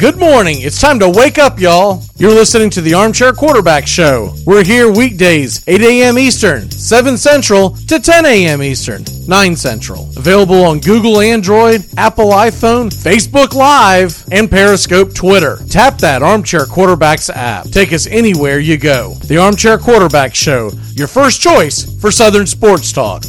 Good morning. It's time to wake up, y'all. You're listening to the Armchair Quarterback Show. We're here weekdays, 8 a.m. Eastern, 7 Central to 10 a.m. Eastern, 9 Central. Available on Google Android, Apple iPhone, Facebook Live, and Periscope Twitter. Tap that Armchair Quarterbacks app. Take us anywhere you go. The Armchair Quarterback Show, your first choice for Southern Sports Talk.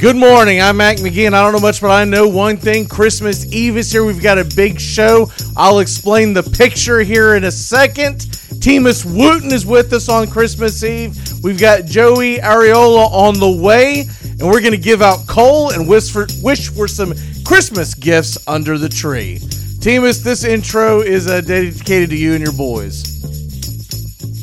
Good morning. I'm Mac McGee, and I don't know much, but I know one thing. Christmas Eve is here. We've got a big show. I'll explain the picture here in a second. Teamus Wooten is with us on Christmas Eve. We've got Joey Areola on the way, and we're going to give out coal and wish for, wish for some Christmas gifts under the tree. Teamus, this intro is uh, dedicated to you and your boys.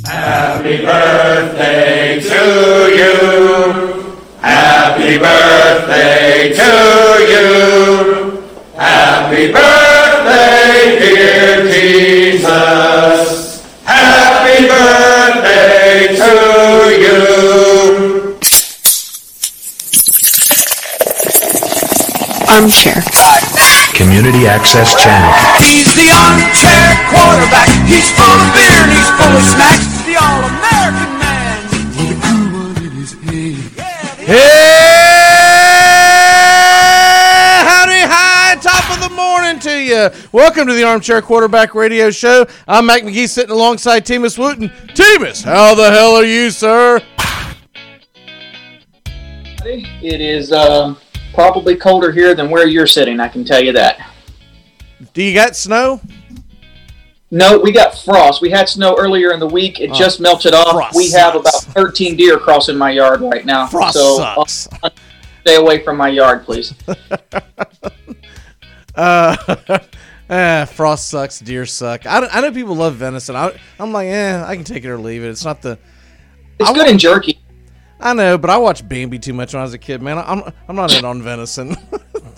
Happy birthday to you. Happy birthday to you. Happy birthday, dear Jesus. Happy birthday to you. Armchair. Community Access Channel. He's the armchair quarterback. He's full of beer and he's full of snacks. The all-American Hey, howdy, hi, top of the morning to you. Welcome to the Armchair Quarterback Radio Show. I'm Mac McGee sitting alongside Timus Wooten. Timus, how the hell are you, sir? It is um, probably colder here than where you're sitting. I can tell you that. Do you got snow? No, we got frost. We had snow earlier in the week. It just melted off. Oh, we have sucks. about 13 deer crossing my yard right now. Frost so sucks. uh, stay away from my yard, please. Uh, eh, frost sucks, deer suck. I, don't- I know people love venison. I, I'm like, eh, I can take it or leave it. It's not the. It's I good in jerky. I know, but I watched Bambi too much when I was a kid, man. I'm I'm not in on venison.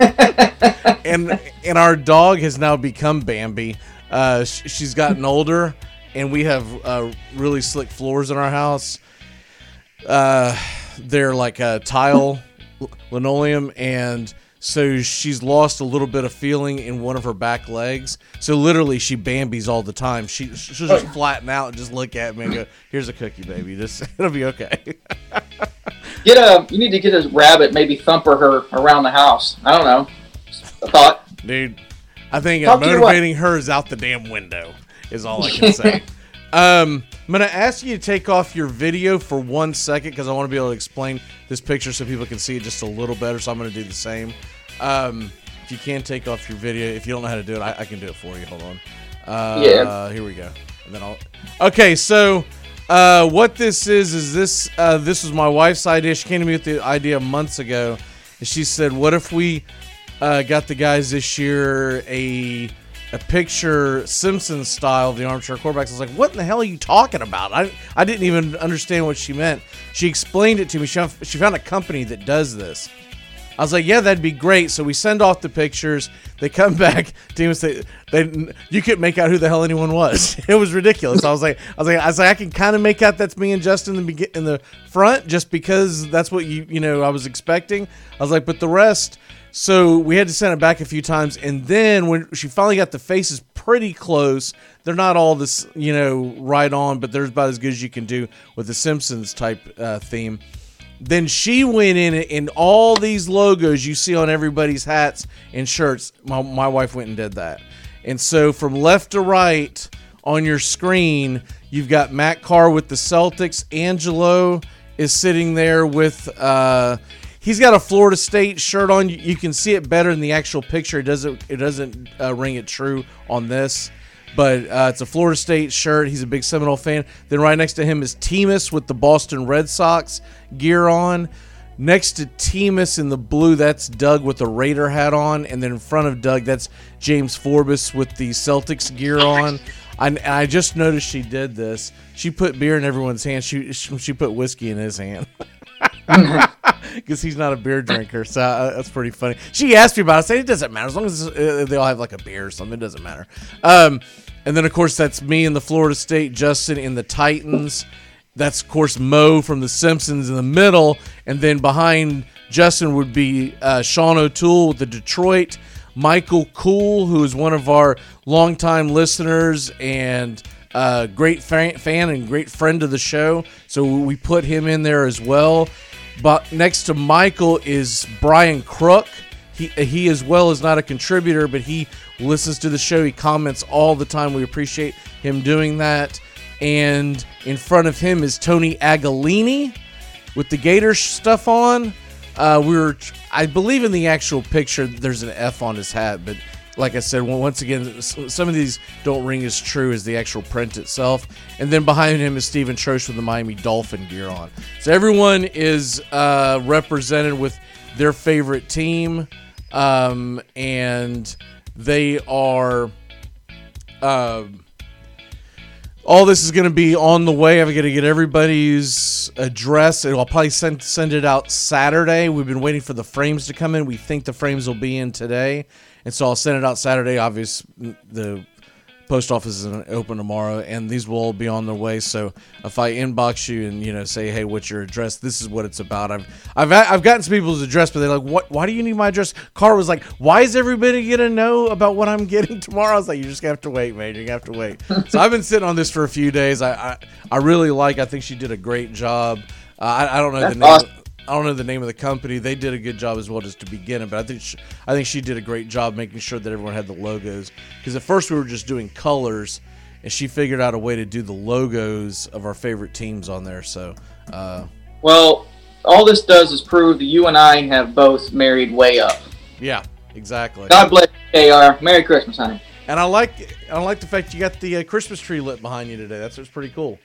and and our dog has now become Bambi. Uh, sh- she's gotten older, and we have uh, really slick floors in our house. Uh, they're like uh, tile linoleum, and so she's lost a little bit of feeling in one of her back legs. So literally, she Bambi's all the time. She she'll just flatten out and just look at me and go, "Here's a cookie, baby. This it'll be okay." Get a. You need to get a rabbit. Maybe thumper her around the house. I don't know. A thought. dude. I think uh, to motivating her is out the damn window. Is all I can say. um, I'm gonna ask you to take off your video for one second because I want to be able to explain this picture so people can see it just a little better. So I'm gonna do the same. Um, if you can take off your video, if you don't know how to do it, I, I can do it for you. Hold on. Uh, Yeah. Here we go. And then I'll. Okay, so. Uh, what this is is this uh, this was my wife's idea. She came to me with the idea months ago, and she said, "What if we uh, got the guys this year a a picture Simpsons style of the armchair quarterbacks. I was like, what in the hell are you talking about? I, I didn't even understand what she meant. She explained it to me. She, found- she found a company that does this. I was like, yeah, that'd be great. So we send off the pictures. They come back. Team say they you couldn't make out who the hell anyone was. It was ridiculous. I was like, I was like, I was like, I can kind of make out that's me and Justin in the in the front just because that's what you you know I was expecting. I was like, but the rest. So we had to send it back a few times, and then when she finally got the faces pretty close, they're not all this you know right on, but they're about as good as you can do with the Simpsons type uh, theme. Then she went in and all these logos you see on everybody's hats and shirts. My, my wife went and did that. And so from left to right on your screen, you've got Matt Carr with the Celtics. Angelo is sitting there with. Uh, he's got a Florida State shirt on. You, you can see it better in the actual picture. It doesn't. It doesn't uh, ring it true on this but uh, it's a Florida State shirt. He's a big Seminole fan. Then right next to him is Temus with the Boston Red Sox gear on. Next to Temus in the blue, that's Doug with the Raider hat on, and then in front of Doug, that's James Forbes with the Celtics gear on. I, I just noticed she did this. She put beer in everyone's hand. She she put whiskey in his hand. because he's not a beer drinker. So uh, that's pretty funny. She asked me about it. I said it doesn't matter as long as uh, they all have like a beer or something. It doesn't matter. Um, and then of course that's me in the Florida State, Justin in the Titans. That's of course Moe from The Simpsons in the middle, and then behind Justin would be uh, Sean O'Toole with the Detroit. Michael Cool, who is one of our longtime listeners and uh, great fan and great friend of the show. So we put him in there as well. But next to Michael is Brian Crook. He, he as well is not a contributor, but he listens to the show. He comments all the time. We appreciate him doing that. And in front of him is Tony Agolini with the Gator stuff on. Uh, we were, I believe, in the actual picture, there's an F on his hat, but like I said, once again, some of these don't ring as true as the actual print itself. And then behind him is Stephen Trosh with the Miami Dolphin gear on. So everyone is uh, represented with their favorite team, um, and they are. Um, all this is going to be on the way. I'm going to get everybody's address. and I'll probably send send it out Saturday. We've been waiting for the frames to come in. We think the frames will be in today, and so I'll send it out Saturday. Obviously, the post office isn't open tomorrow, and these will all be on their way. So if I inbox you and you know say, "Hey, what's your address?" This is what it's about. I've I've I've gotten some people's address, but they're like, "What? Why do you need my address?" Carr was like, "Why is everybody gonna know about what I'm getting tomorrow?" I was like, "You just have to wait, man. You have to wait." so I've been sitting on this for a few days. I I, I really like. I think she did a great job. Uh, I, I don't know That's the name. awesome. I don't know the name of the company. They did a good job as well, just to begin it. But I think she, I think she did a great job making sure that everyone had the logos. Because at first we were just doing colors, and she figured out a way to do the logos of our favorite teams on there. So, uh, Well, all this does is prove that you and I have both married way up. yeah, exactly. God bless you, AR. Merry Christmas, honey. And I like I like the fact you got the uh, Christmas tree lit behind you today. That's that's pretty cool.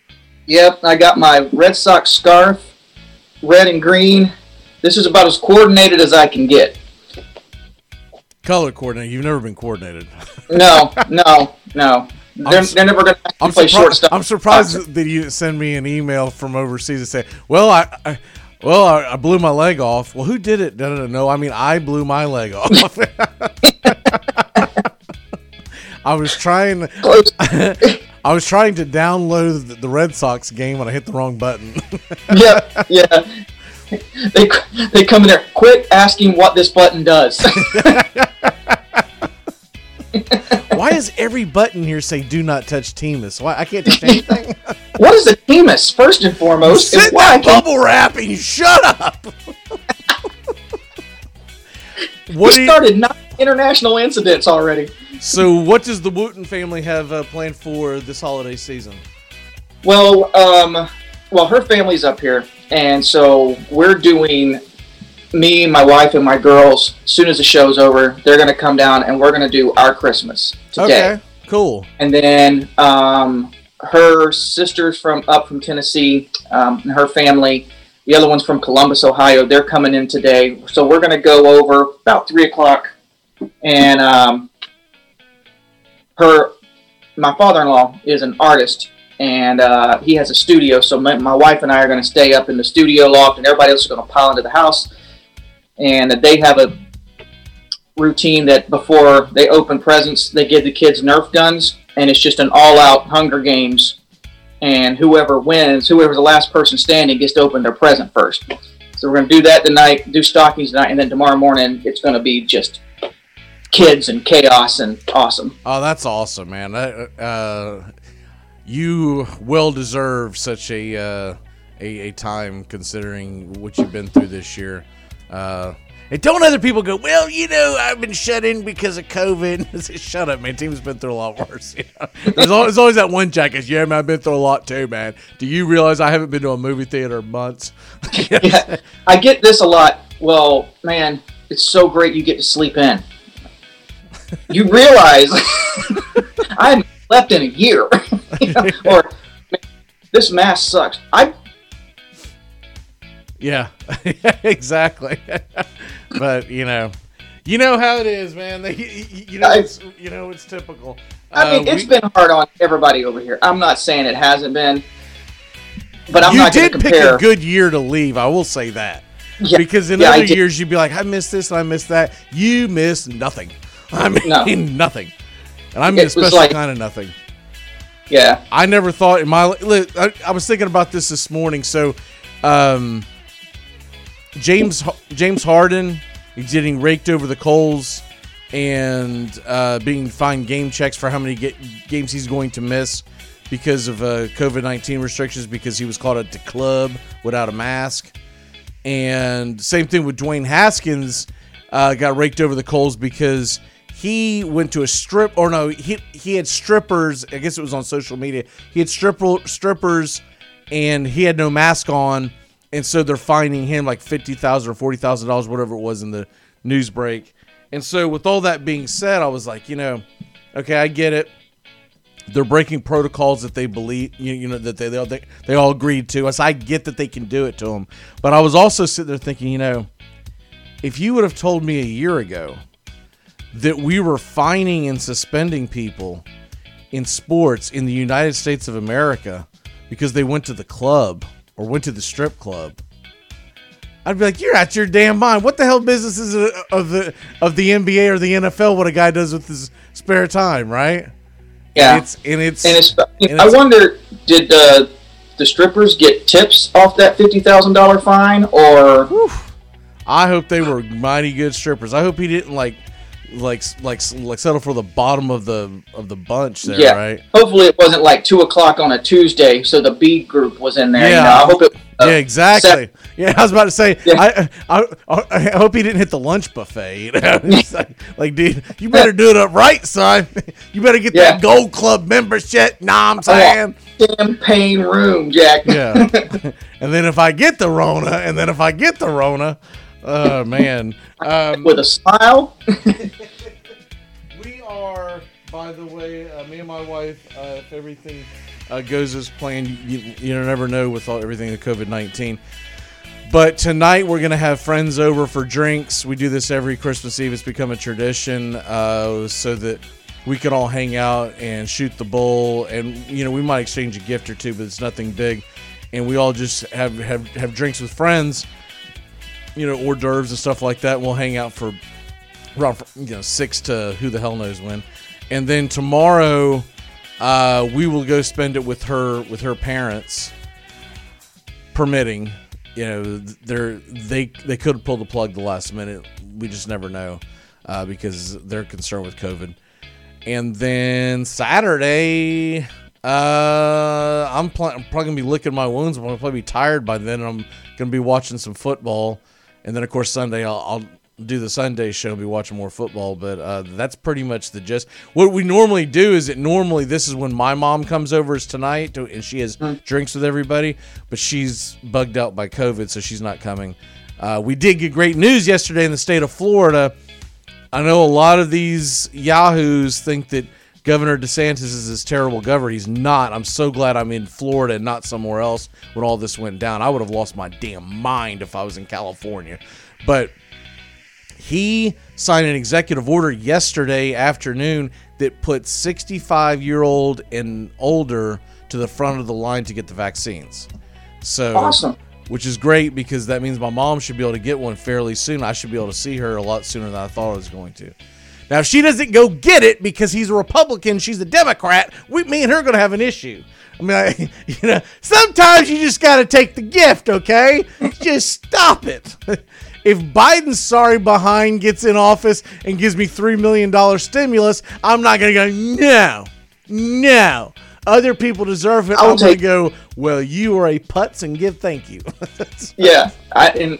Yep, I got my Red Sox scarf, red and green. This is about as coordinated as I can get. Color coordinated. You've never been coordinated. No, no, no. They're, I'm they're never going to play shortstop. I'm surprised that you send me an email from overseas and say, "Well, I, I well, I, I blew my leg off." Well, who did it? No, no, no, no. I mean, I blew my leg off. I was trying. I was trying to download the- Red Sox game and I hit the wrong button. yeah, yeah. They, they come in there, quit asking what this button does. Why does every button here say "Do not touch Temus"? Why I can't touch anything? what is a Temus, first and foremost? and Sit why that can't- bubble wrap and you shut up. we what you, started nine international incidents already. So, what does the Wooten family have uh, planned for this holiday season? Well, um, well, her family's up here, and so we're doing. Me, my wife, and my girls. As soon as the show's over, they're going to come down, and we're going to do our Christmas today. Okay, cool. And then um, her sisters from up from Tennessee, um, and her family. The other one's from Columbus, Ohio. They're coming in today, so we're going to go over about three o'clock, and um, her, my father-in-law is an artist, and uh, he has a studio. So my, my wife and I are going to stay up in the studio loft, and everybody else is going to pile into the house. And they have a routine that before they open presents, they give the kids Nerf guns, and it's just an all-out Hunger Games. And whoever wins, whoever's the last person standing, gets to open their present first. So we're going to do that tonight, do stockings tonight, and then tomorrow morning it's going to be just kids and chaos and awesome. Oh, that's awesome, man. Uh, you well deserve such a, uh, a a time considering what you've been through this year. Uh, and don't other people go, well, you know, I've been shut in because of COVID. Shut up, man. Team's been through a lot worse. You know? there's, always, there's always that one jackass. Yeah, man, I've been through a lot too, man. Do you realize I haven't been to a movie theater in months? Yeah, I get this a lot. Well, man, it's so great you get to sleep in. You realize I haven't slept in a year, You know, or this mask sucks. I Yeah, exactly. but you know, you know how it is, man. They, you, know, it's you know, it's typical. I mean, Uh, it's we- been hard on everybody over here. I'm not saying it hasn't been, but I'm you not did pick a good year to leave. I will say that Yeah, because in yeah, other years you'd be like, I missed this and I missed that. You missed nothing. I mean, No. nothing. And I mean It a special like- kind of nothing. Yeah, I never thought in my li- I, I was thinking about this this morning. So, um, James James Harden, he's getting raked over the coals and uh, being fined game checks for how many ga- games he's going to miss because of uh, COVID 19 restrictions because he was caught at the club without a mask. And same thing with Dwayne Haskins uh, got raked over the coals because he went to a strip or no he he had strippers I guess it was on social media. He had stripper strippers and he had no mask on and so they're finding him like fifty thousand or forty thousand dollars whatever it was in the news break. And so with all that being said I was like you know okay I get it. They're breaking protocols that they believe you, you know that they, they all- they they all agreed to. us said, I get that they can do it to them, but I was also sitting there thinking, you know, if you would have told me a year ago that we were fining and suspending people in sports in the United States of America because they went to the club or went to the strip club. I'd be like, "You're out your damn mind! What the hell business is of the of the NBA or the NFL? What a guy does with his spare time, right?" Yeah. It's and it's and it's, and I it's- wonder, did the the strippers get tips off that fifty thousand dollar fine, or I hope they were mighty good strippers. I hope he didn't like like like like settle for the bottom of the of the bunch there, yeah? right? Hopefully, it wasn't like two o'clock on a Tuesday, so the B group was in there. Yeah. You know, I hope it. uh, yeah, exactly. Yeah, I was about to say. Yeah. I, I I hope he didn't hit the lunch buffet. You know, like, like, dude, you better do it up right, son. You better get Yeah. that Gold Club membership. Nah, I'm I saying. champagne room, Jack. Yeah. and then if I get the Rona, and then if I get the Rona, oh man. Um, With a smile. We are, by the way, uh, me and my wife. Uh, if everything uh, goes as planned, you, you never know with all, everything the COVID nineteen. But tonight we're gonna have friends over for drinks. We do this every Christmas Eve. It's become a tradition, uh, so that we can all hang out and shoot the bull. And you know, we might exchange a gift or two, but it's nothing big. And we all just have have, have drinks with friends. You know, hors d'oeuvres and stuff like that. We'll hang out for around you know six to who the hell knows when, and then tomorrow uh, we will go spend it with her with her parents, permitting. You know, they're they they could pull the plug the last minute. We just never know uh, because they're concerned with COVID. And then Saturday, uh, I'm, pl- I'm probably gonna be licking my wounds. I'm gonna probably be tired by then. I'm gonna be watching some football, and then of course Sunday I'll, I'll do the Sunday show and be watching more football. But uh, that's pretty much the gist. What we normally do is it normally this is when my mom comes over is tonight, to, and she has drinks with everybody. But she's bugged out by COVID, so she's not coming. Uh, we did get great news yesterday in the state of Florida. I know a lot of these yahoos think that Governor DeSantis is this terrible governor. He's not. I'm so glad I'm in Florida and not somewhere else when all this went down. I would have lost my damn mind if I was in California. But he signed an executive order yesterday afternoon that put 65 year old and older to the front of the line to get the vaccines. So Awesome. which is great because that means my mom should be able to get one fairly soon. I should be able to see her a lot sooner than I thought I was going to. Now, if she doesn't go get it because he's a Republican, she's a Democrat, we, me and her are going to have an issue. I mean, I, you know, sometimes you just got to take the gift, okay? just stop it. If Biden's sorry behind gets in office and gives me $3 million stimulus, I'm not going to go, no, no. Other people deserve it. I'll I'm going to go, well, you are a putz and give thank you. Yeah, I and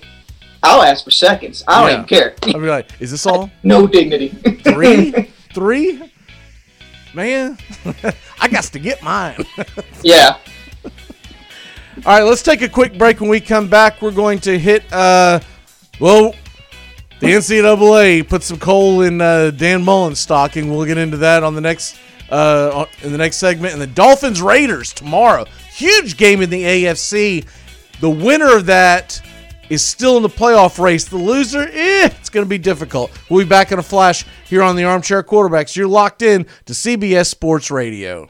I'll ask for seconds. I don't Yeah. even care. I'll be like, is this all? no dignity. Three? Three? Man, I got to get mine. yeah. All right, let's take a quick break. When we come back, we're going to hit, uh, well, the NCAA put some coal in uh, Dan Mullen's stocking. We'll get into that on the next, uh, in the next segment. And the Dolphins Raiders tomorrow, huge game in the AFC. The winner of that is still in the playoff race. The loser, eh, it's going to be difficult. We'll be back in a flash here on the Armchair Quarterbacks. You're locked in to CBS Sports Radio.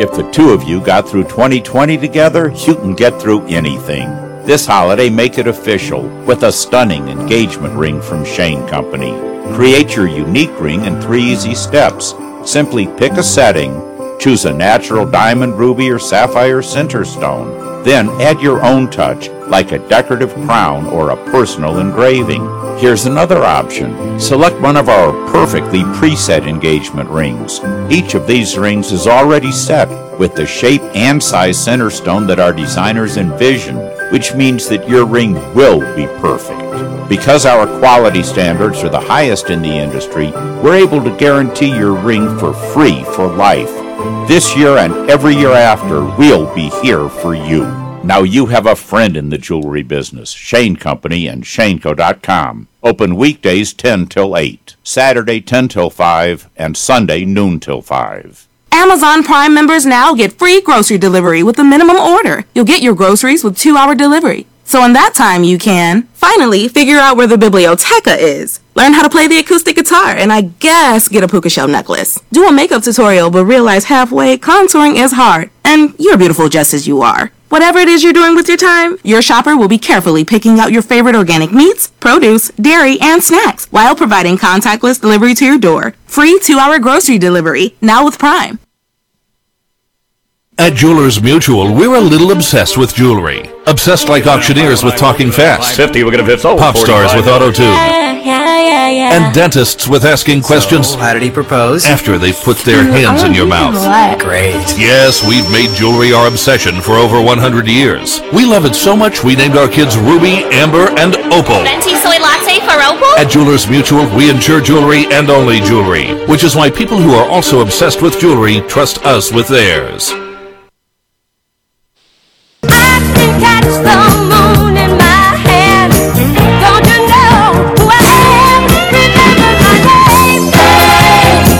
If the two of you got through 2020 together, you can get through anything. This holiday, make it official with a stunning engagement ring from Shane Company. Create your unique ring in three easy steps. Simply pick a setting, choose a natural diamond, ruby, or sapphire center stone. Then add your own touch, like a decorative crown or a personal engraving. Here's another option. Select one of our perfectly preset engagement rings. Each of these rings is already set with the shape and size center stone that our designers envisioned, which means that your ring will be perfect. Because our quality standards are the highest in the industry, we're able to guarantee your ring for free for life. This year and every year after, we'll be here for you. Now you have a friend in the jewelry business. Shane Company and Shaneco.com. Open weekdays 10 till 8, Saturday 10 till 5, and Sunday noon till 5. Amazon Prime members now get free grocery delivery with a minimum order. You'll get your groceries with two hour delivery. So in that time, you can finally figure out where the biblioteca is. Learn how to play the acoustic guitar, and I guess get a puka shell necklace. Do a makeup tutorial, but realize halfway contouring is hard, and you're beautiful just as you are. Whatever it is you're doing with your time, your shopper will be carefully picking out your favorite organic meats, produce, dairy, and snacks while providing contactless delivery to your door. Free two hour grocery delivery, now with Prime. At Jewelers Mutual, we're a little obsessed with jewelry. Obsessed like auctioneers with talking fast. 50, we're gonna fit sold. Pop stars with auto tune. Yeah, yeah, yeah. And dentists with asking questions How did he propose? after they've put their mm, hands in your oh, mouth. Great. Yes, we've made jewelry our obsession for over 100 years. We love it so much we named our kids Ruby, Amber, and Opal. Venti soy latte for Opal? At Jewelers Mutual, we insure jewelry and only jewelry, which is why people who are also obsessed with jewelry trust us with theirs.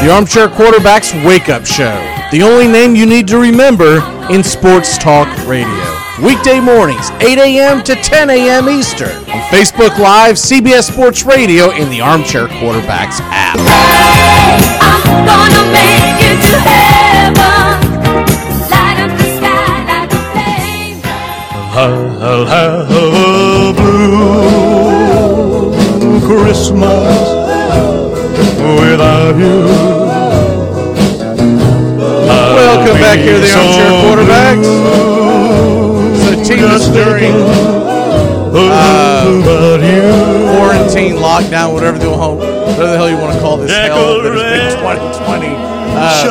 The Armchair Quarterbacks Wake Up Show. The only name you need to remember in sports talk radio. Weekday mornings, 8 a.m. to 10 a.m. Eastern. On Facebook Live, CBS Sports Radio, and the Armchair Quarterbacks app. I'll have a blue Christmas without you. Welcome back here the Armchair Quarterbacks. So, team that's during uh, quarantine, lockdown, whatever the, hell, whatever the hell you want to call this hell, but it's been 2020. Uh,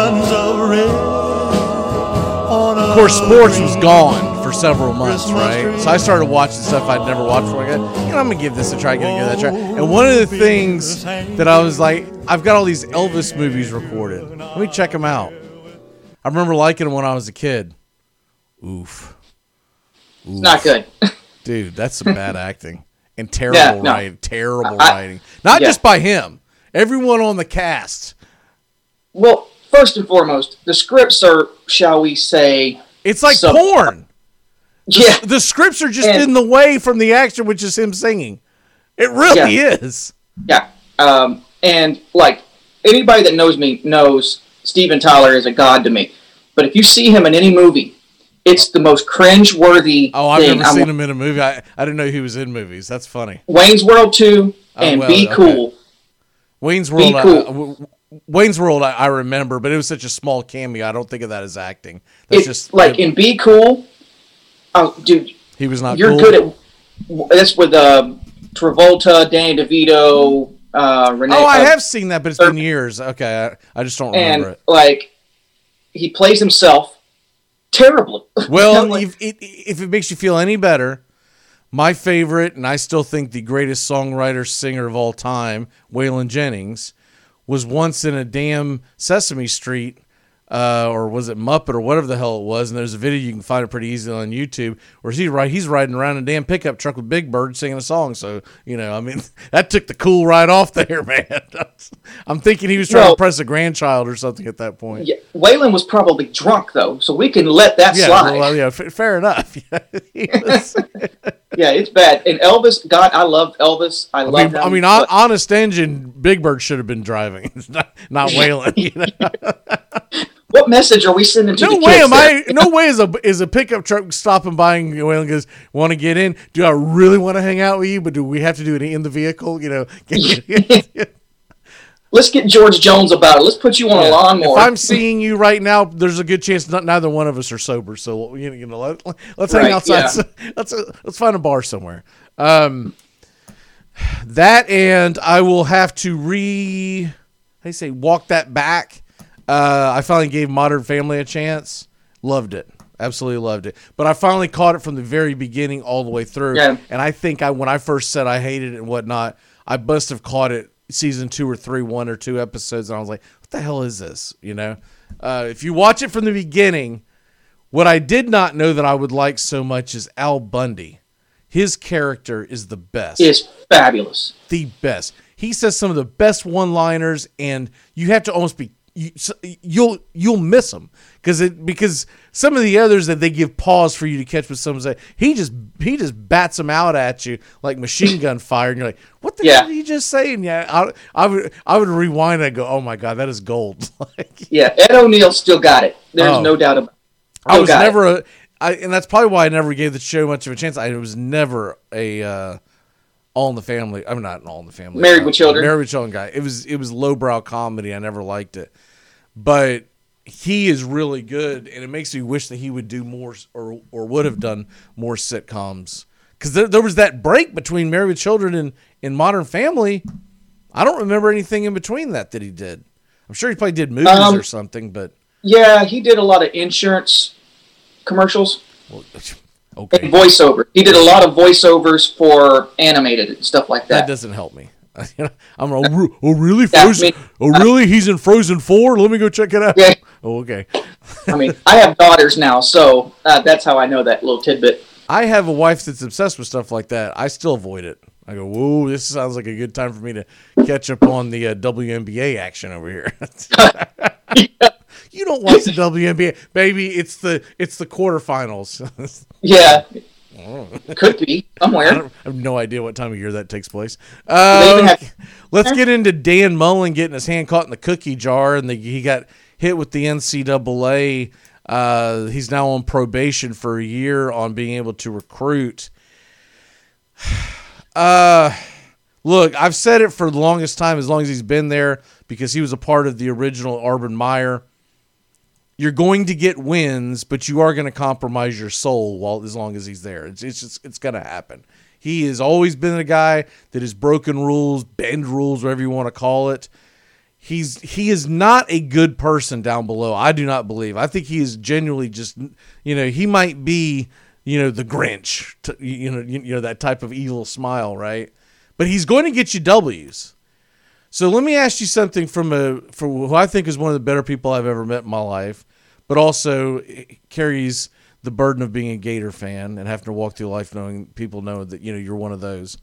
of course, sports was gone several months, right? So I started watching stuff I'd never watched before. I go, you know, I'm gonna give this a try, gonna give that a try. And one of the things that I was like, I've got all these Elvis movies recorded. Let me check them out. I remember liking them when I was a kid. Oof, It's not good. dude, that's some bad acting and terrible Yeah, no. writing. Terrible I- writing. Not yeah. just by him. Everyone on the cast. Well, first and foremost, the scripts are, shall we say, It's like So- porn. Yeah, The scripts are just And- in the way from the action, which is him singing. It really is. yeah. Um, and like anybody that knows me knows Steven Tyler is a god to me. But if you see him in any movie, it's the most cringe-worthy Oh, I've thing. never I'm- seen him in a movie. I, I didn't know he was in movies. That's funny. Wayne's World 2 and well, Be okay. Cool. Wayne's World. I- cool. I- w- Wayne's World. I, I remember, but it was such a small cameo. I don't think of that as acting. That's It's just like in Be Cool. Oh, dude, he was not. you're cool. good at. this with uh, Travolta, Danny DeVito, uh, Renee. Oh, I uh, have seen that, but it's been years. Okay, I, I just don't remember and it. like he plays himself terribly. Well, Like, if it, if it makes you feel any better, my favorite, and I still think the greatest songwriter singer of all time, Waylon Jennings, was once in a damn Sesame Street, uh, or was it Muppet or whatever the hell it was. And there's a video you can find it pretty easily on YouTube where he's right he's riding around in a damn pickup truck with Big Bird singing a song. So you know, I mean, that took the cool right off there, man. I'm thinking he was trying Well- to press a grandchild or something at that point. yeah, Waylon was probably drunk though, so we can let that Yeah, slide. well, yeah, f- fair enough. Was- yeah, it's bad. And Elvis, God, I love Elvis. I, I love mean, him. I mean, but- honest engine, Big Bird should have been driving, not not. You know? what message are we sending to No way am there? I. No way is a is a pickup truck stopping by and Waylon goes, "Want to get in? Do I really want to hang out with you? But do we have to do it in the vehicle? You know?" Let's get George Jones about it. Let's put you on a Yeah. lawnmower. If I'm seeing you right now, there's a good chance not, neither one of us are sober. So you know, let, us hang Right, outside. Let's let's find a bar somewhere. Um, that and I will have to re. How say walk that back? Uh, I finally gave Modern Family a chance. Loved it. Absolutely loved it. But I finally caught it from the very beginning all the way through. Yeah. And I think I when I first said I hated it and whatnot, I must have caught it season two or three, one or two episodes, and I was like, "What the hell is this?" You know. Uh, if you watch it from the beginning, what I did not know that I would like so much is Al Bundy. His character is the best is fabulous. the best. He says some of the best one-liners, and you have to almost be you, you'll you'll miss them because it because some of the others that they give pause for you to catch with some say he just he just bats them out at you like machine gun fire, and you're like, what the Yeah. hell did he just say? And yeah, I, I would I would rewind and go, oh my god, that is gold. like, Yeah, Ed O'Neill still got it. There's Oh. no doubt about. it. I was got it. never a, I, and that's probably why I never gave the show much of a chance. I was never a uh, All in the Family. I'm not an All in the Family. Married uh, with Children. Married with Children guy. It was it was lowbrow comedy. I never liked it, but he is really good, and it makes me wish that he would do more or or would have done more sitcoms. Because there, there was that break between Married with Children and, in Modern Family. I don't remember anything in between that that he did. I'm sure he probably did movies Um, or something, but Yeah, he did a lot of insurance commercials okay. and voiceover. He did a lot of voiceovers for animated and stuff like That that. doesn't help me. I'm oh, re- oh really Yeah, I Frozen? mean, oh really? He's in Frozen Four. Let me go check it out. Yeah. Oh okay. I mean, I have daughters now, so uh, that's how I know that little tidbit. I have a wife that's obsessed with stuff like that. I still avoid it. I go, whoa, this sounds like a good time for me to catch up on the uh, WNBA action over here. You don't watch the WNBA, baby. It's the it's the quarterfinals. Yeah, could be somewhere. don't, I have no idea what time of year that takes place. Uh, have- let's get into Dan Mullen getting his hand caught in the cookie jar, and the, he got hit with the NCAA. Uh, he's now on probation for a year on being able to recruit. Uh, look, I've said it for the longest time, as long as he's been there, because he was a part of the original Urban Meyer you're going to get wins, but you are going to compromise your soul while as long as he's there. It's it's just it's going to happen. He has always been a guy that has broken rules, bend rules, whatever you want to call it. He's he is not a good person down below. I do not believe. I think he is genuinely just you know he might be you know the Grinch, t- you know you, you know that type of evil smile, right? But he's going to get you W's. So let me ask you something from a for who I think is one of the better people I've ever met in my life, but also eh, carries the burden of being a Gator fan and having to walk through life knowing people know that you know you're one of those.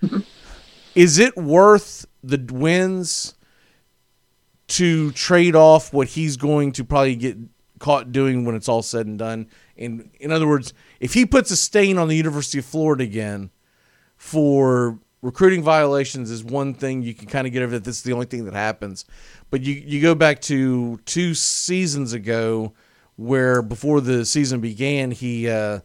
is it worth the wins to trade off what he's going to probably get caught doing when it's all said and done? In in other words, if he puts a stain on the University of Florida again for recruiting violations is one thing. You can kind of get over that. This is the only thing that happens. But you you go back to two seasons ago where before the season began he uh,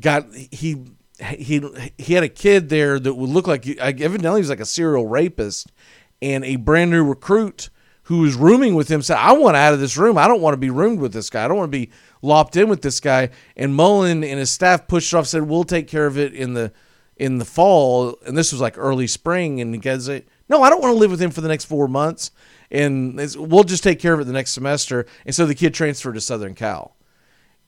got he he he had a kid there that would look like evidently he was like a serial rapist. And a brand new recruit who was rooming with him said I want out of this room. I don't want to be roomed with this guy. I don't want to be lopped in with this guy. And Mullen and his staff pushed off said we'll take care of it in the in the fall, and this was like early spring, and guys say, "No, I don't want to live with him for the next four months, and we'll just take care of it the next semester." And so the kid transferred to Southern Cal,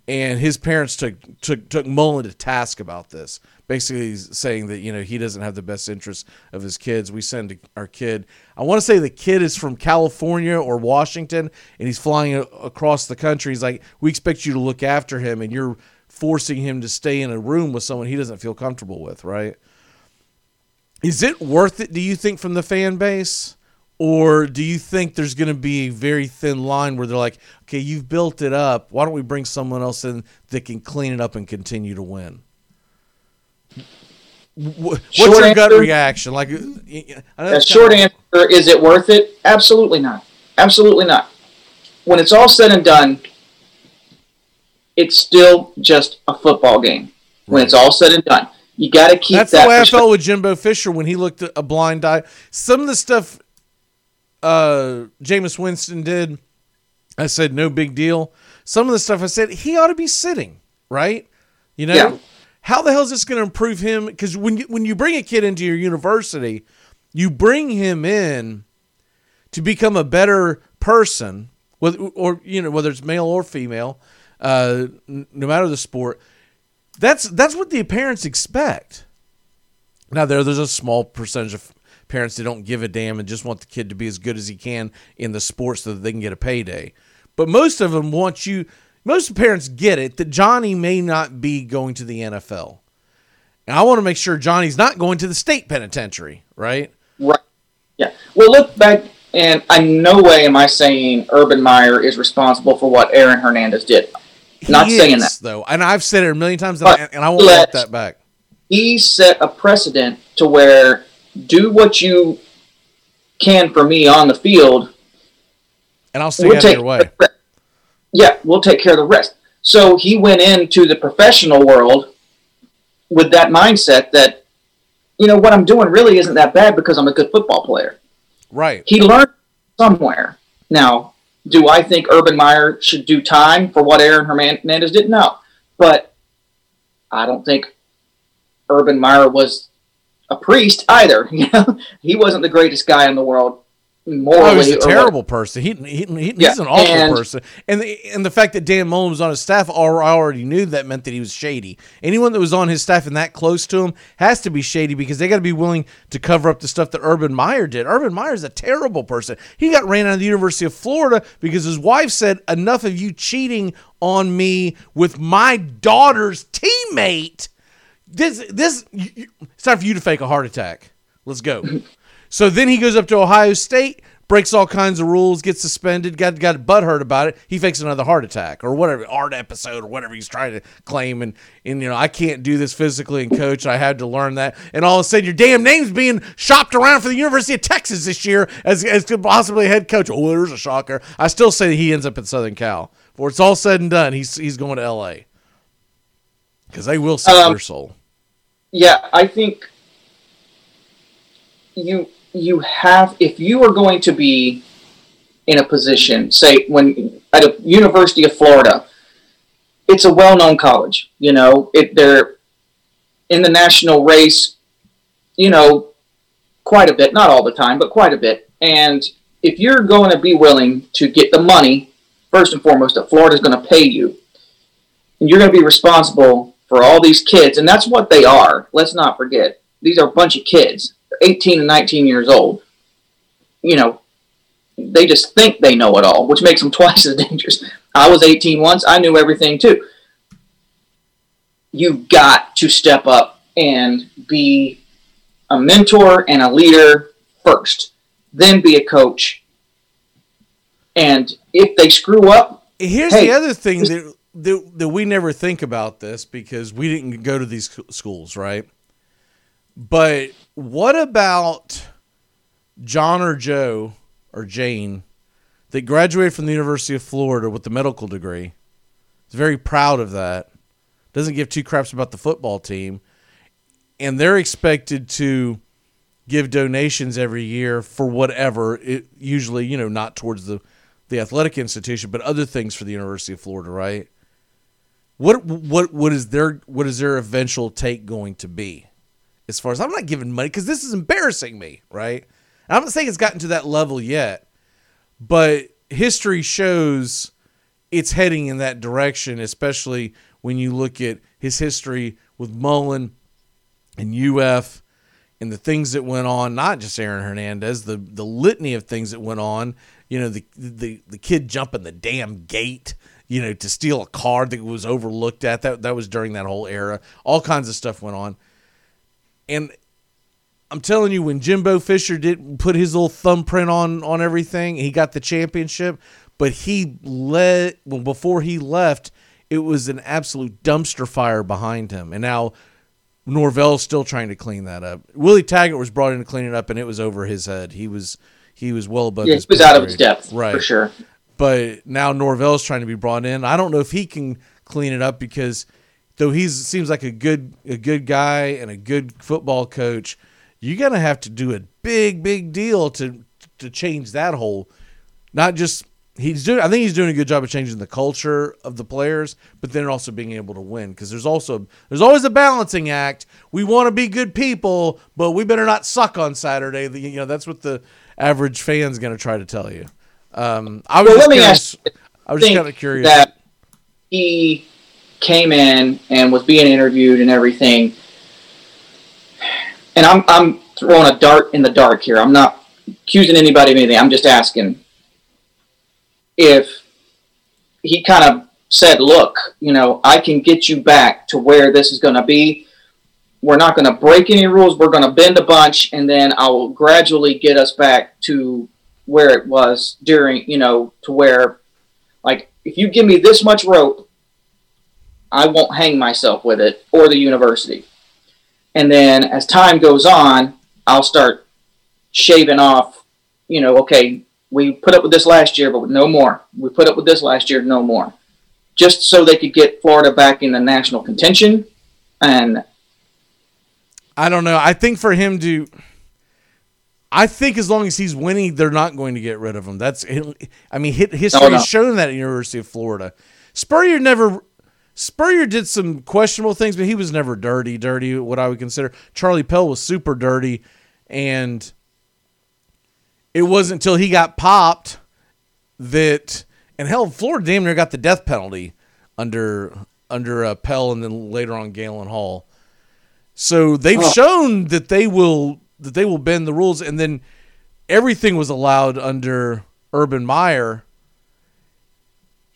and his parents took took took Mullen to task about this, basically saying that you know he doesn't have the best interest of his kids. We send our kid. I want to say the kid is from California or Washington, and he's flying across the country. He's like, "We expect you to look after him, and you're." Forcing him to stay in a room with someone he doesn't feel comfortable with, right? Is it worth it, do you think, from the fan base? Or do you think there's going to be a very thin line where they're like, okay, you've built it up. Why don't we bring someone else in that can clean it up and continue to win? What's Short your gut answer- reaction? Like, I short kinda- answer is it worth it? Absolutely not. Absolutely not. When it's all said and done, it's still just a football game. When it's all said and done, you got to keep That's that. the way I felt with Jimbo Fisher when he looked a blind eye. Some of the stuff uh, Jameis Winston did, I said no big deal. Some of the stuff I said he ought to be sitting, right? You know, Yeah. how the hell is this going to improve him? Because when you when you bring a kid into your university, you bring him in to become a better person, whether or you know whether it's male or female, uh, no matter the sport. That's that's what the parents expect. Now there there's a small percentage of parents that don't give a damn and just want the kid to be as good as he can in the sport so that they can get a payday. But most of them want you. Most parents get it that Johnny may not be going to the NFL, and I want to make sure Johnny's not going to the state penitentiary, right? Right. Yeah. Well, look back, and in no way am I saying Urban Meyer is responsible for what Aaron Hernandez did. Not He saying is, that. though, and I've said it a million times, and, I, and I won't let- that back. He set a precedent to where do what you can for me on the field. And I'll stay We'll out of your way. Yeah, we'll take care of the rest. So he went into the professional world with that mindset that, you know, what I'm doing really isn't that bad because I'm a good football player. Right. He learned somewhere. Now, do I think Urban Meyer should do time for what Aaron Hernandez did? No. But I don't think Urban Meyer was a priest either. You know, he wasn't the greatest guy in the world morally. Oh, he's a what- terrible person. He, he, he Yeah, he's an awful and- person. And the, and the fact that Dan Mullen was on his staff, I already knew that meant that he was shady. Anyone that was on his staff and that close to him has to be shady because they got to be willing to cover up the stuff that Urban Meyer did. Urban Meyer is a terrible person. He got ran out of the University of Florida because his wife said, "Enough of you cheating on me with my daughter's teammate." This this it's time for you to fake a heart attack. Let's go. So then he goes up to Ohio State, breaks all kinds of rules, gets suspended, got got butthurt about it. He fakes another heart attack or whatever art episode or whatever he's trying to claim. And and you know I can't do this physically and coach. I had to learn that. And all of a sudden your damn name's being shopped around for the University of Texas this year as as possibly head coach. Oh, there's a shocker. I still say that he ends up at Southern Cal. Before it's all said and done, he's he's going to L.A. because they will sell Um, your soul. yeah, I think you you have if you are going to be in a position, say when at a University of Florida, it's a well-known college. You know, it they're in the national race. You know, quite a bit, not all the time, but quite a bit. And if you're going to be willing to get the money, first and foremost, that Florida's going to pay you, and you're going to be responsible for all these kids, and that's what they are. Let's not forget these are a bunch of kids, 18 and 19 years old. You know, they just think they know it all, which makes them twice as dangerous. I was 18 once; I knew everything too. You've got to step up and be a mentor and a leader first, then be a coach. And if they screw up, Here's Hey, the other thing that, that that we never think about this because we didn't go to these schools, right? But what about John or Joe or Jane that graduated from the University of Florida with the medical degree? Is very proud of that. Doesn't give two craps about the football team, and they're expected to give donations every year for whatever. It usually, you know, not towards the the athletic institution, but other things for the University of Florida, right? What what what is their what is their eventual take going to be? As far as I'm not giving money because this is embarrassing me, right? And I'm not saying it's gotten to that level yet, but history shows it's heading in that direction, especially when you look at his history with Mullen and UF and the things that went on, not just Aaron Hernandez, the the litany of things that went on. You know, the the the kid jumping the damn gate, you know, to steal a car that was overlooked at. That that was during that whole era. All kinds of stuff went on. And I'm telling you, when Jimbo Fisher did put his little thumbprint on on everything, he got the championship. But he let well before he left, it was an absolute dumpster fire behind him. And now Norvell's still trying to clean that up. Willie Taggart was brought in to clean it up, and it was over his head. He was he was well above. yeah, he was out of his depth right? for sure. But now Norvell's trying to be brought in. I don't know if he can clean it up because though he seems like a good a good guy and a good football coach, you're gonna have to do a big big deal to to change that whole, not just he's doing. I think he's doing a good job of changing the culture of the players, but then also being able to win because there's also there's always a balancing act. We want to be good people, but we better not suck on Saturday. The- You know that's what the average fan's going to try to tell you. Um, I was Well, just let me curious- ask. I was just kind of curious. that he came in and was being interviewed and everything. And I'm I'm throwing a dart in the dark here. I'm not accusing anybody of anything. I'm just asking if he kind of said, "Look, you know, I can get you back to where this is going to be. We're not going to break any rules. We're going to bend a bunch, and then I will gradually get us back to where it was during, you know, to where, like, if you give me this much rope, I won't hang myself with it or the university. And then as time goes on, I'll start shaving off, you know, okay, we put up with this last year, but no more. We put up with this last year, no more. Just so they could get Florida back in the national contention. And I don't know. I think for him to, I think as long as he's winning, they're not going to get rid of him. That's, I mean, hi- history No, no. has shown that at University of Florida. Spurrier never, Spurrier did some questionable things, but he was never dirty. Dirty, what I would consider. Charlie Pell was super dirty, and it wasn't until he got popped that, and hell, Florida damn near got the death penalty under under uh, Pell, and then later on Galen Hall. So they've Oh. shown that they will that they will bend the rules, and then everything was allowed under Urban Meyer.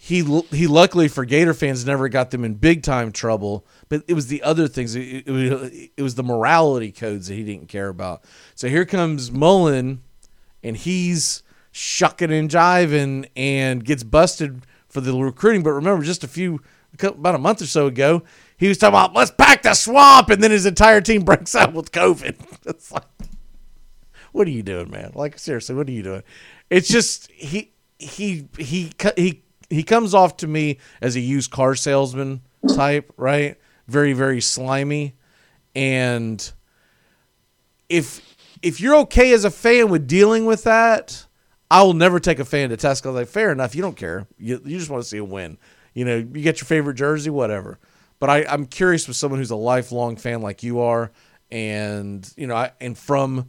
He he luckily for Gator fans never got them in big time trouble, but it was the other things. It, it, was, it was the morality codes that he didn't care about. So here comes Mullen, and he's shucking and jiving and gets busted for the recruiting. But remember, just a few about a month or so ago, he was talking about let's pack the swamp, and then his entire team breaks out with COVID. It's like, what are you doing, man? Like seriously, what are you doing? It's just he he he he he comes off to me as a used car salesman type, right? Very very slimy, and if if you're okay as a fan with dealing with that, I will never take a fan to was like, fair enough. You don't care. You, you just want to see a win. You know, you get your favorite jersey, whatever. But I, I'm curious with someone who's a lifelong fan like you are, and you know, I, and from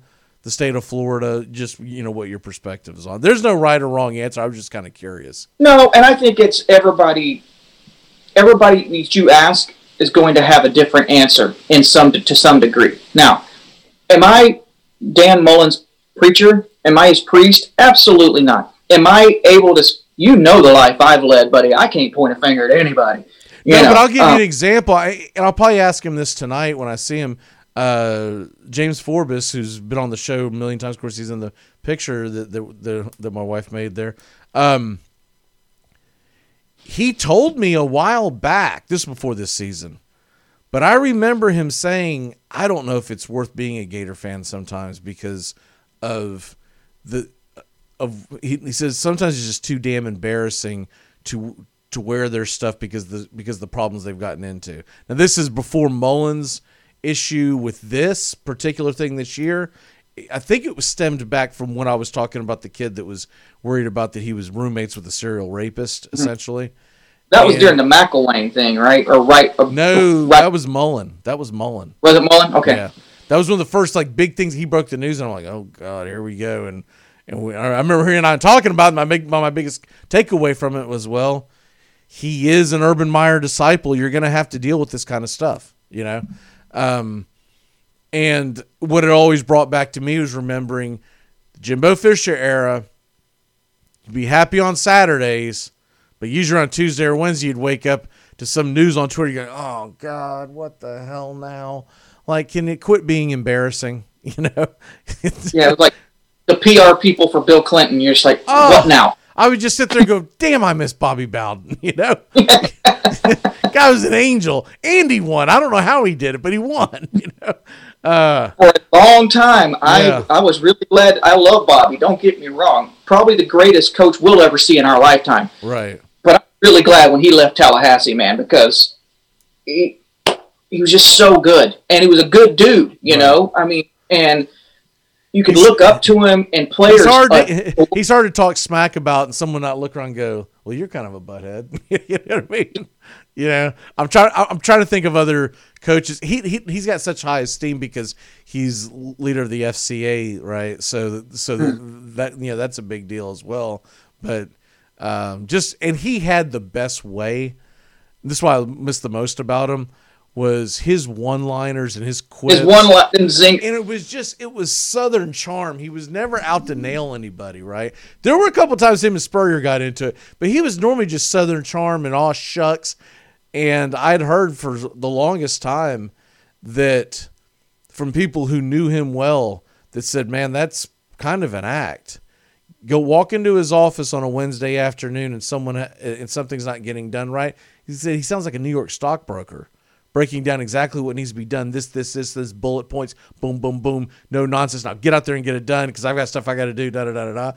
the state of Florida, just you know what your perspective is on. There's no right or wrong answer. I was just kind of curious. No, and I think it's everybody. Everybody that you ask is going to have a different answer in some to some degree. Now, am I Dan Mullen's preacher? Am I his priest? Absolutely not. Am I able to? You know the life I've led, buddy. I can't point a finger at anybody. You no, know, but I'll give you um, an example, I, and I'll probably ask him this tonight when I see him. Uh, James Forbes, who's been on the show a million times, of course, he's in the picture that that, that, my wife made there. Um, he told me a while back, this before this season, but I remember him saying, "I don't know if it's worth being a Gator fan sometimes because of the of he, he says sometimes it's just too damn embarrassing to to wear their stuff because the because the problems they've gotten into. Now this is before Mullen's issue with this particular thing this year. I think it was stemmed back from when I was talking about the kid that was worried about that he was roommates with a serial rapist, mm-hmm. essentially. that was and- during the McElwain thing, right? Or right? or- No, right, that was Mullen. That was Mullen. was it Mullen? Okay. Yeah, that was one of the first like big things he broke the news, and I'm like, oh god, here we go. And and we, I remember hearing I talking about it, my big my, my biggest takeaway from it was well, he is an Urban Meyer disciple. You're gonna have to deal with this kind of stuff, you know. Um, and what it always brought back to me was remembering the Jimbo Fisher era. You'd be happy on Saturdays, but usually on Tuesday or Wednesday, you'd wake up to some news on Twitter. You go, "Oh God, what the hell now?" Like, can it quit being embarrassing? You know? Yeah, like the PR people for Bill Clinton. You're just like, Oh. what now? I would just sit there and go, "Damn, I miss Bobby Bowden." You know, guy was an angel, and he won. I don't know how he did it, but he won. You know, uh, for a long time. Yeah. I I was really glad. I love Bobby. Don't get me wrong. Probably the greatest coach we'll ever see in our lifetime. right. But I'm really glad when he left Tallahassee, man, because he he was just so good, and he was a good dude. You Right. know, I mean, and you could look up to him and players. He's hard. uh, To, he's hard to talk smack about, and someone not look around and go, "Well, you're kind of a butthead." you know what I mean? You know, I'm trying. I'm trying to think of other coaches. He, he he's got such high esteem because he's leader of the FCA, right? So so that you know that's a big deal as well. But um, just and he had the best way. This is why I missed the most about him was his one-liners and his quips. His one and zinc. and it was just it was southern charm. He was never out to nail anybody right? There were a couple times him and spurrier got into it but he was normally just southern charm and all shucks. And i'd heard for the longest time that from people who knew him well that said man that's kind of an act. Go walk into his office on a wednesday afternoon and someone and something's not getting done right. He said he sounds like a new york stockbroker breaking down exactly what needs to be done. This, this, this, this, bullet points, boom, boom, boom. No nonsense. Now get out there and get it done because I've got stuff I got to do. Da da da da da.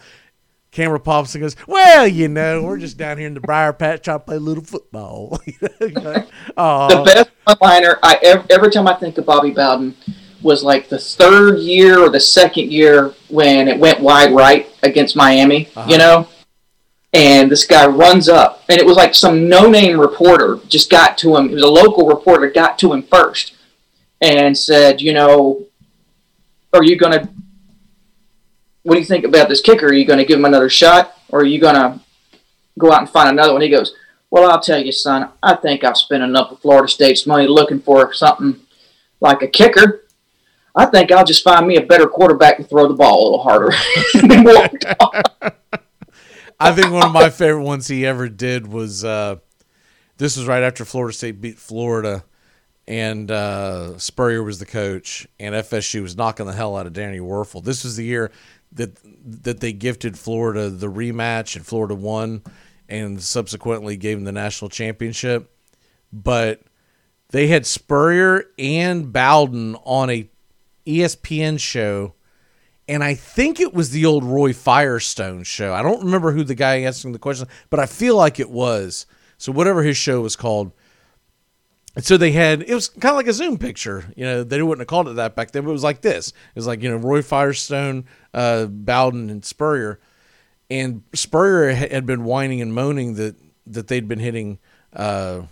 Camera pops and goes, well, you know, we're just down here in the briar patch trying to play a little football. oh, the best one liner I ever, every time I think of Bobby Bowden was like the third year or the second year when it went wide right against Miami, you uh-huh. know? And this guy runs up, and it was like some no name reporter just got to him. It was a local reporter, got to him first and said, You know, are you going to, what do you think about this kicker? Are you going to give him another shot, or are you going to go out and find another one? He goes, Well, I'll tell you, son, I think I've spent enough of Florida State's money looking for something like a kicker. I think I'll just find me a better quarterback to throw the ball a little harder. and walked. I think one of my favorite ones he ever did was uh, this was right after Florida State beat Florida, and uh, Spurrier was the coach, and FSU was knocking the hell out of Danny Wuerffel. This was the year that that they gifted Florida the rematch, and Florida won, and subsequently gave them the national championship. But they had Spurrier and Bowden on a ESPN show and I think it was the old Roy Firestone show. I don't remember who the guy asking the question, but I feel like it was. So whatever his show was called. And so they had it was kind of like a Zoom picture. You know, they wouldn't have called it that back then, but it was like this. It was like, you know, Roy Firestone, uh, Bowden, and Spurrier. And Spurrier had been whining and moaning that that they'd been hitting uh,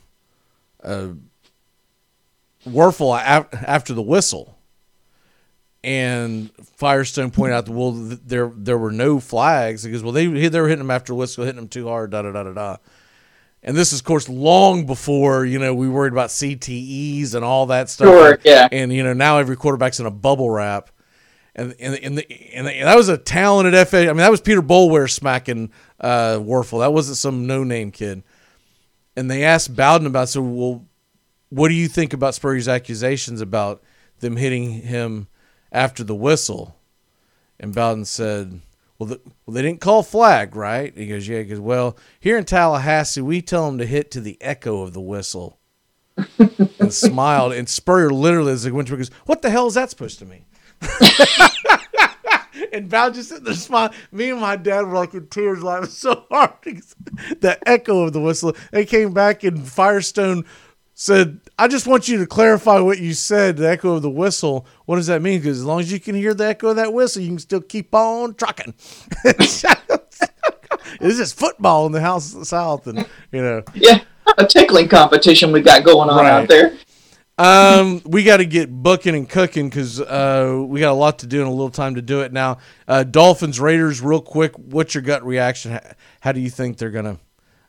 uh, Wuerffel after the whistle and Firestone pointed out that well there there were no flags. Because well they they were hitting them after whistle hitting them too hard da da da da da. And this is of course long before you know we worried about CTEs and all that stuff. Sure, yeah. and you know now every quarterback's in a bubble wrap. And and and, the, and, the, and that was a talented FA I mean that was Peter Boulware smacking uh Wuerffel. That wasn't some no name kid. And they asked Bowden about so well what do you think about Spurrier's accusations about them hitting him after the whistle? And Bowden said, well, the, well, they didn't call flag, right? He goes, yeah. He goes, well, here in Tallahassee, we tell them to hit to the echo of the whistle. and smiled. And Spurrier literally, as they went through, goes, what the hell is that supposed to mean? and Bowden just sitting there smiling. Me and my dad were like in tears, laughing so hard. the echo of the whistle. They came back and Firestone said, I just want you to clarify what you said, the echo of the whistle. What does that mean? Because as long as you can hear the echo of that whistle, you can still keep on trucking. this is football in the house of the South, and you know. Yeah, a tickling competition we got going on Right. out there. Um, we got to get booking and cooking because uh, we got a lot to do and a little time to do it now. Uh, Dolphins Raiders, real quick. What's your gut reaction? How, how do you think they're gonna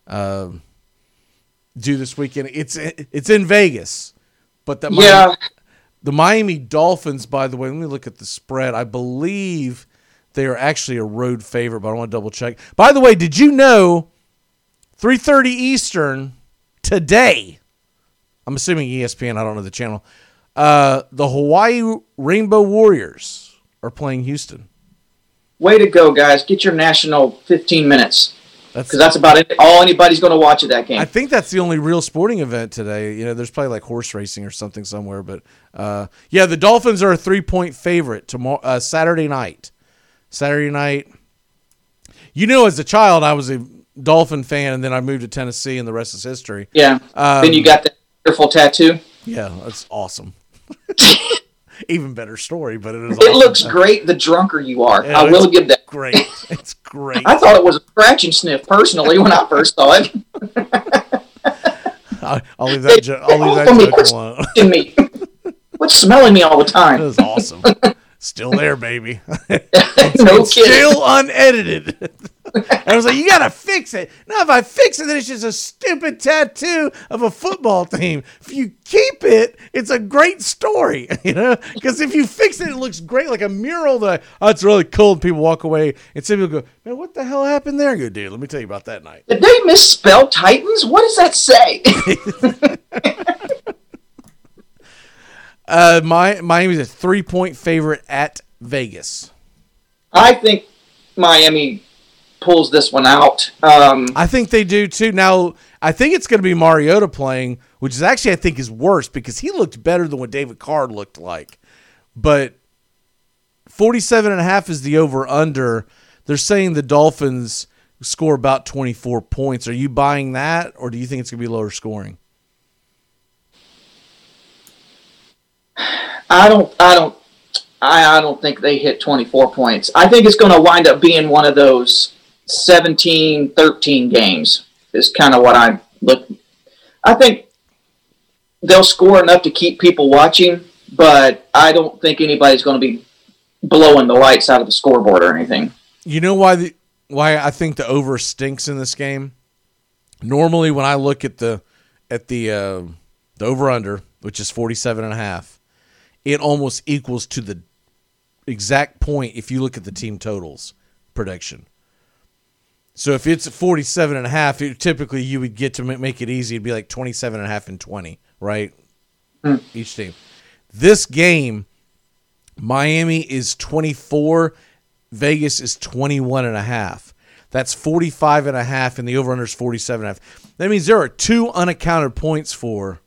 uh, do this weekend? It's it's in Vegas, but that Yeah. Miami, the Miami Dolphins. By the way, let me look at the spread. I believe they are actually a road favorite, but I want to double check. By the way, did you know? Three thirty Eastern today. I'm assuming ESPN. I don't know the channel. Uh, the Hawaii Rainbow Warriors are playing Houston. Way to go, guys! Get your national 15 minutes because that's about it. All anybody's going to watch at that game. I think that's the only real sporting event today. You know, there's probably like horse racing or something somewhere, but uh, yeah, the Dolphins are a three point favorite tomorrow uh, Saturday night. Saturday night. You know, as a child, I was a Dolphin fan, and then I moved to Tennessee, and the rest is history. yeah. Um, then you got that wonderful tattoo. Yeah, that's awesome. Even better story, but it is. It awesome. looks great the drunker you are. Yeah, I will give that. great. It's great. I thought it was a scratch and sniff personally when I first saw it. I, I'll leave that. Jo- I'll leave that joke alone. me. What's smelling me all the time? was awesome. Still there, baby. no kidding. still unedited. I was like, you gotta fix it. Now, if I fix it, then it's just a stupid tattoo of a football team. If you keep it, it's a great story, you know. Because if you fix it, it looks great, like a mural. That oh, it's really cool, and people walk away, and some people go, "Man, what the hell happened there?" I go, dude, let me tell you about that night. Did they misspell Titans? What does that say? Uh, my Miami's a three point favorite at Vegas. I think Miami pulls this one out. Um, I think they do too. Now, I think it's going to be Mariota playing, which is actually I think is worse because he looked better than what David Carr looked like. But 47 and a half is the over under. They're saying the Dolphins score about 24 points. Are you buying that or do you think it's going to be lower scoring? I don't. I don't. I, I don't think they hit 24 points. I think it's going to wind up being one of those 17, 13 games. Is kind of what I look. I think they'll score enough to keep people watching, but I don't think anybody's going to be blowing the lights out of the scoreboard or anything. You know why the why I think the over stinks in this game. Normally, when I look at the at the uh, the over under, which is 47 and a half, it almost equals to the exact point if you look at the team totals prediction. So if it's 47 and a half, it, typically you would get to make it easy. It'd be like 27 and a half and 20, right? Hmm. Each team. This game, Miami is 24, Vegas is 21 and a half. That's 45 and a half and the over under is 47 and a half. That means there are two unaccounted points for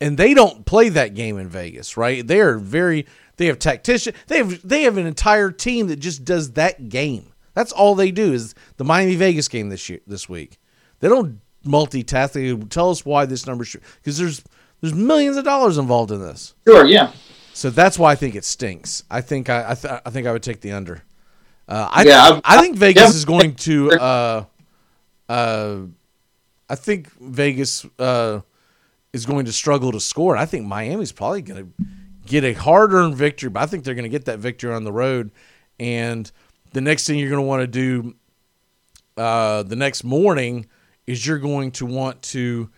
and they don't play that game in Vegas, right? They are very they have tactician they have they have an entire team that just does that game. That's all they do is the Miami Vegas game this year this week. They don't multitask. They tell us why this number should because there's there's millions of dollars involved in this. Sure, yeah. So that's why I think it stinks. I think I I, th- I think I would take the under. Uh, I Yeah, think, I think Vegas yeah. is going to. Uh, uh, I think Vegas uh, is going to struggle to score. And I think Miami's probably going to get a hard-earned victory, but I think they're going to get that victory on the road. And the next thing you're going to want to do uh, the next morning is you're going to want to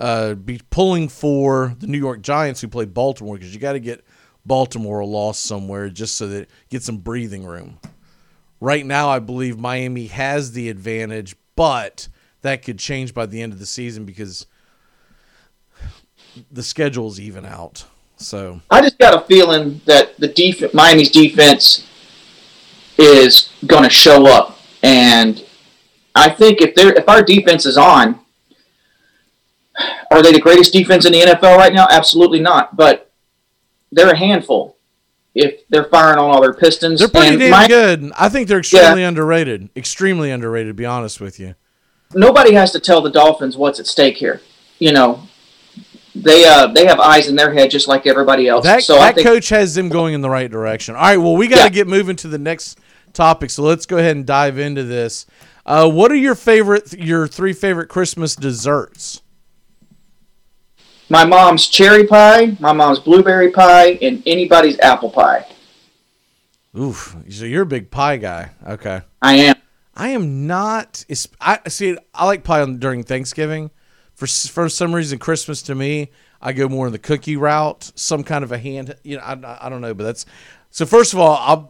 uh, be pulling for the New York Giants who play Baltimore because you got to get Baltimore a loss somewhere just so that get some breathing room. Right now, I believe Miami has the advantage, but that could change by the end of the season because the schedule's even out. So I just got a feeling that the def- Miami's defense is going to show up, and I think if they're if our defense is on, are they the greatest defense in the NFL right now? Absolutely not. But they're a handful if they're firing on all their pistons. they're pretty And damn Mi- good. I think they're extremely underrated. Extremely underrated, to be honest with you. Nobody has to tell the Dolphins what's at stake here. You know, they uh they have eyes in their head just like everybody else. That, so I that think coach has them going in the right direction. All right, well, we got to Yeah. get moving to the next topic, so let's go ahead and dive into this. Uh, what are your favorite, your three favorite Christmas desserts? my mom's cherry pie, my mom's blueberry pie, and anybody's apple pie. Oof, so you're a big pie guy. Okay, I am. I am not. I see. I like pie on, during Thanksgiving. For for some reason, Christmas to me, I go more in the cookie route. Some kind of a hand. You know, I, I don't know, but that's. So first of all, I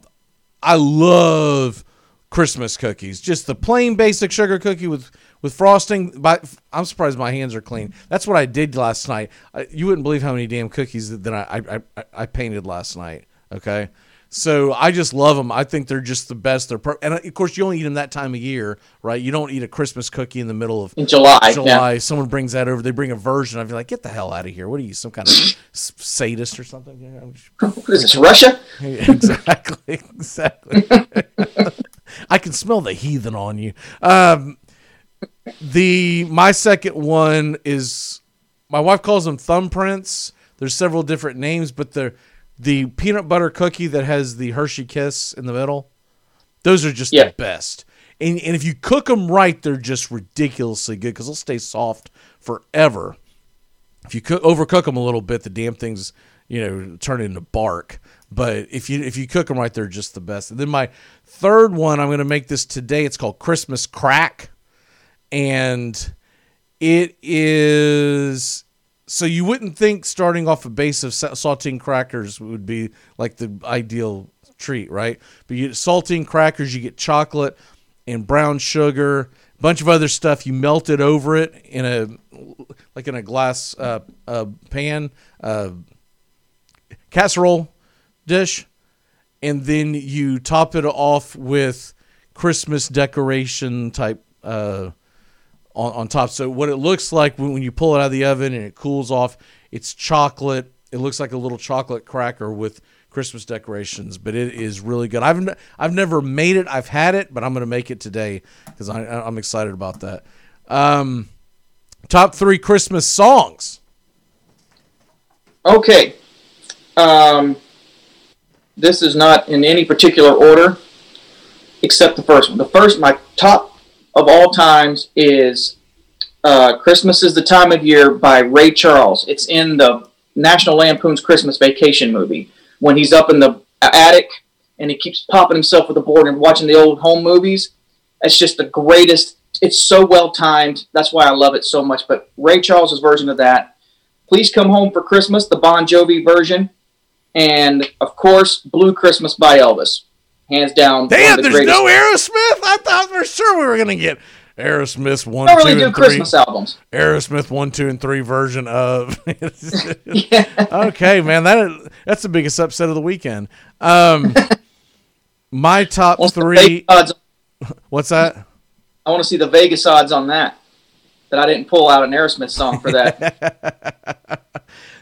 I love Christmas cookies. Just the plain basic sugar cookie with with frosting. But I'm surprised my hands are clean. That's what I did last night. I, you wouldn't believe how many damn cookies that, that I, I I I painted last night. Okay. So I just love them. I think they're just the best. They're per- and of course you only eat them that time of year, right? You don't eat a Christmas cookie in the middle of In July, yeah. July. Someone brings that over. They bring a version. I'd be like, get the hell out of here. What are you, some kind of sadist or something? You know, What is this, Russia? exactly, exactly. I can smell the heathen on you. Um, the my second one is my wife calls them thumbprints. There's several different names, but they're the peanut butter cookie that has the Hershey Kiss in the middle. Those are just Yeah. the best. And, and if you cook them right, they're just ridiculously good because they'll stay soft forever. If you cook, overcook them a little bit, the damn things, you know, turn into bark. But if you if you cook them right, they're just the best. And then my third one, I'm going to make this today. It's called Christmas Crack, and it is so you wouldn't think starting off a base of sa- saltine crackers would be like the ideal treat, right? But you saltine crackers, you get chocolate and brown sugar, a bunch of other stuff. You melt it over it in a like in a glass uh, uh, pan, uh, casserole dish, and then you top it off with Christmas decoration type. Uh, on, on top. So what it looks like when, when you pull it out of the oven and it cools off, it's chocolate. It looks like a little chocolate cracker with Christmas decorations, but it is really good. I've I've never made it. I've had it, but I'm going to make it today because I'm excited about that. Um, top three Christmas songs. Okay. Um, this is not in any particular order, except the first one. The first, my top of all times is uh, "Christmas is the Time of Year" by Ray Charles. It's in the National Lampoon's Christmas Vacation movie when he's up in the attic and he keeps popping himself with a board and watching the old home movies. It's just the greatest. It's so well timed. That's why I love it so much. But Ray Charles's version of that. Please Come Home for Christmas, the Bon Jovi version, and of course, Blue Christmas by Elvis. Hands down. Damn, the there's greatest. no Aerosmith. I thought for sure we were going to get Aerosmith one, don't two, really do and three. Christmas albums. Aerosmith one, two, and three version of. Okay, man, that that's the biggest upset of the weekend. Um, my top three. Odds? What's that? I want to see the Vegas odds on that. That I didn't pull out an Aerosmith song for that.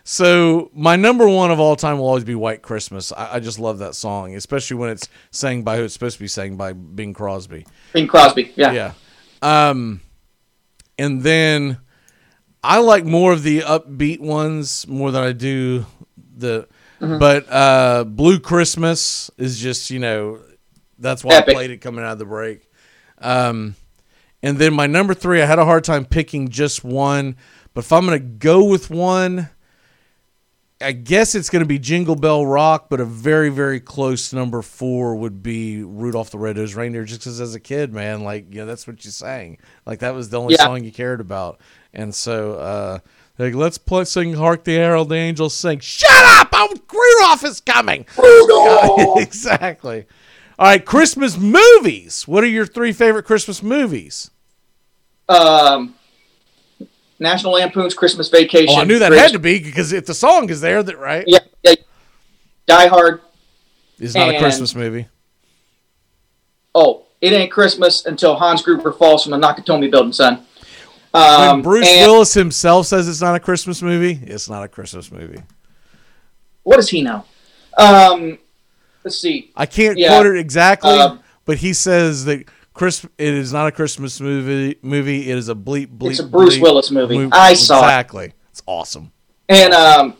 So my number one of all time will always be White Christmas. I, I just love that song, especially when it's sang by who it's supposed to be sang by Bing Crosby. Bing Crosby. Yeah. Yeah. Um, and then I like more of the upbeat ones more than I do the. Mhm. But uh, Blue Christmas is just you know that's why Epic. I played it coming out of the break. Um, and then my number three, I had a hard time picking just one, but if I'm gonna go with one, I guess it's going to be Jingle Bell Rock, but a very, very close number four would be Rudolph the Red-Nosed Reindeer. Just because as a kid, man, like you know, that's what you sang. Like that was the only Yeah. song you cared about. And so, uh, like, let's play sing "Hark the Herald Angels Sing." Shut up! Oh, Rudolph is coming. Rudolph! exactly. All right, Christmas movies. What are your three favorite Christmas movies? Um, National Lampoon's Christmas Vacation. Oh, I knew that Greatest- had to be because if the song is there, that right? Yeah, yeah. Die Hard. It's not a Christmas movie. Oh, it ain't Christmas until Hans Gruber falls from the Nakatomi building, son. Um, when Bruce and Willis himself says it's not a Christmas movie, it's not a Christmas movie. what does he know? Um, let's see. I can't Yeah. quote it exactly, Um, but he says that Chris it is not a Christmas movie. Movie. It is a bleep bleep. It's a Bruce bleep Willis movie. mov- I saw it. exactly. It's awesome. And um,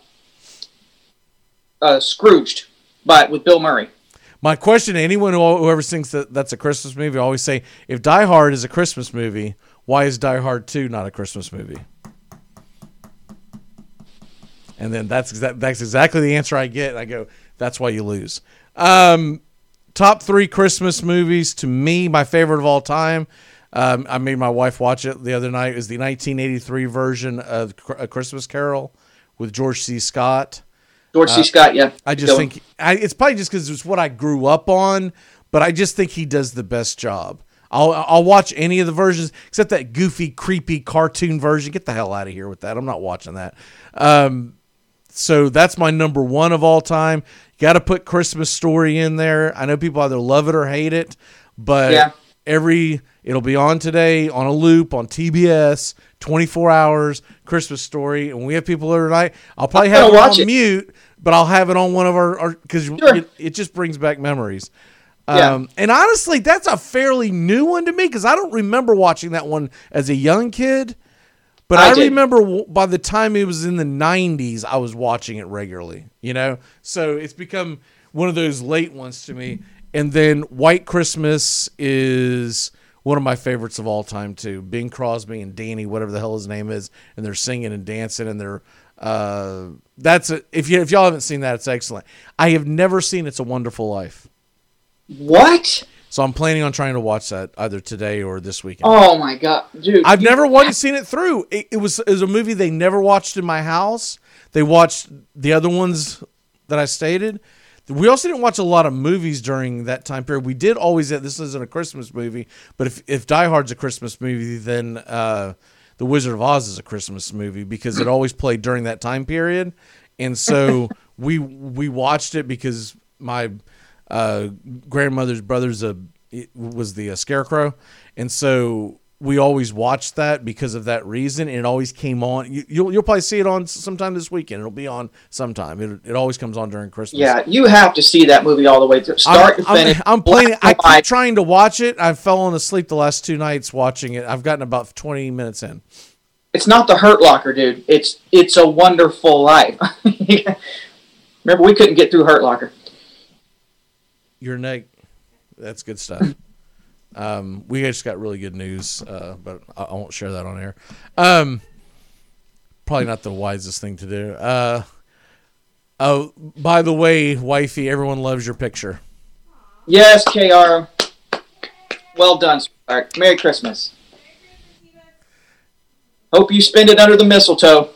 uh, Scrooged, but with Bill Murray. My question to anyone who whoever thinks that that's a Christmas movie, I always say, if Die Hard is a Christmas movie, why is Die Hard Two not a Christmas movie? And then that's exa- that's exactly the answer I get. I go, that's why you lose. Um, top three Christmas movies to me, my favorite of all time. Um, I made my wife watch it the other night. Is the 1983 version of A Christmas Carol with George C. Scott. George C. Uh, Scott, yeah. I just think I, it's probably just because it's what I grew up on, but I just think he does the best job. I'll I'll watch any of the versions except that goofy, creepy cartoon version. Get the hell out of here with that. I'm not watching that. Um, so that's my number one of all time. Got to put Christmas Story in there. I know people either love it or hate it, but Yeah. every it'll be on today on a loop on TBS, 24 hours Christmas Story, and we have people every tonight. I'll probably have it on it. mute, but I'll have it on one of our because it, it just brings back memories. Yeah. Um, and honestly, that's a fairly new one to me because I don't remember watching that one as a young kid. But I I, remember w- by the time it was in the 90s, I was watching it regularly, you know? So it's become one of those late ones to me. And then White Christmas is one of my favorites of all time, too. Bing Crosby and Danny, whatever the hell his name is, and they're singing and dancing and they're. Uh, that's a, if you if y'all haven't seen that, it's excellent. I have never seen It's a Wonderful Life, What? So I'm planning on trying to watch that either today or this weekend. Oh my god, dude! I've never once seen it through. It, it was it was a movie they never watched in my house. They watched the other ones that I stated. We also didn't watch a lot of movies during that time period. We did always. This isn't a Christmas movie, but if if Die Hard's a Christmas movie, then uh, The Wizard of Oz is a Christmas movie because it always played during that time period, and so we we watched it because my uh, grandmother's brother's a was the uh, scarecrow, and so we always watched that because of that reason. And it always came on. You, you'll you'll probably see it on sometime this weekend. It'll be on sometime. It, it always comes on during Christmas. Yeah, you have to see that movie all the way through, start I'm, to finish. I'm, I'm playing. I keep trying to watch it. I've fallen asleep the last two nights watching it. I've gotten about 20 minutes in. It's not the Hurt Locker, dude. It's it's a wonderful life. Remember, we couldn't get through Hurt Locker. Your neck. That's good stuff. Um, we just got really good news, uh, but I, I won't share that on air. Um, probably not the wisest thing to do. Uh, oh, by the way, wifey, everyone loves your picture. Yes, Kr. Well done, sweetheart. Merry Christmas. Hope you spend it under the mistletoe.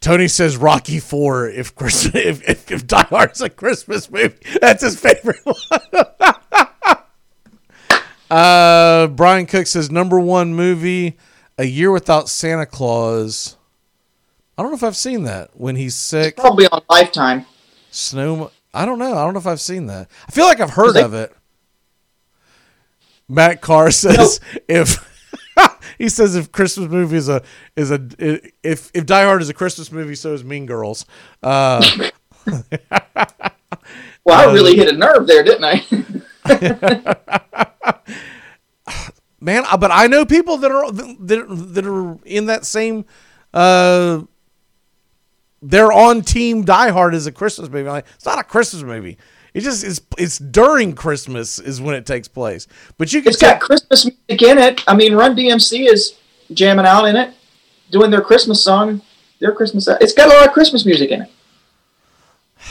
Tony says Rocky Four. If Chris, if if, if Die Hard's a Christmas movie, that's his favorite one. uh, Brian Cook says number one movie, A Year Without Santa Claus. I don't know if I've seen that. When he's sick, Probably on Lifetime. Snow. I don't know. I don't know if I've seen that. I feel like I've heard they- of it. Matt Carr says if he says if Christmas movie is a is a if if Die Hard is a Christmas movie, so is Mean Girls. Uh, Well, I really hit a nerve there, didn't I? man, uh, but I know people that are that, that are in that same. Uh, they're on Team Die Hard as a Christmas movie. I'm like, it's not a Christmas movie. It just is. It's during Christmas is when it takes place. But you can it's got Christmas music in it. I mean, Run DMC is jamming out in it, doing their Christmas song, their Christmas. It's got a lot of Christmas music in it.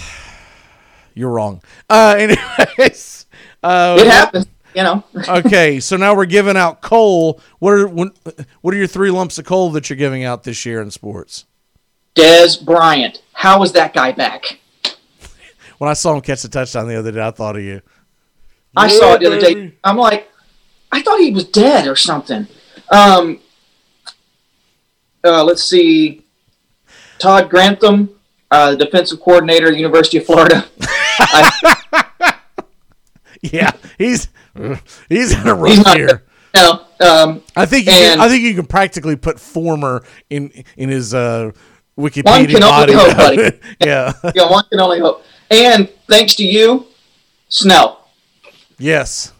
You're wrong. Uh, anyways, uh, It happens, you know. okay, so now we're giving out coal. What are what are your three lumps of coal that you're giving out this year in sports? Dez Bryant. How is that guy back? When I saw him catch the touchdown the other day, I thought of you. I Yeah, saw it the other day. I'm like, I thought he was dead or something. Um, uh, let's see. Todd Grantham, uh, defensive coordinator, University of Florida. I, Yeah, he's he's in a rough He's not- year. no, um, I think you can, I think you can practically put former in in his uh, One Wikipedia can only body. hope, buddy. yeah. yeah, one can only hope. And thanks to you, Snell. Yes.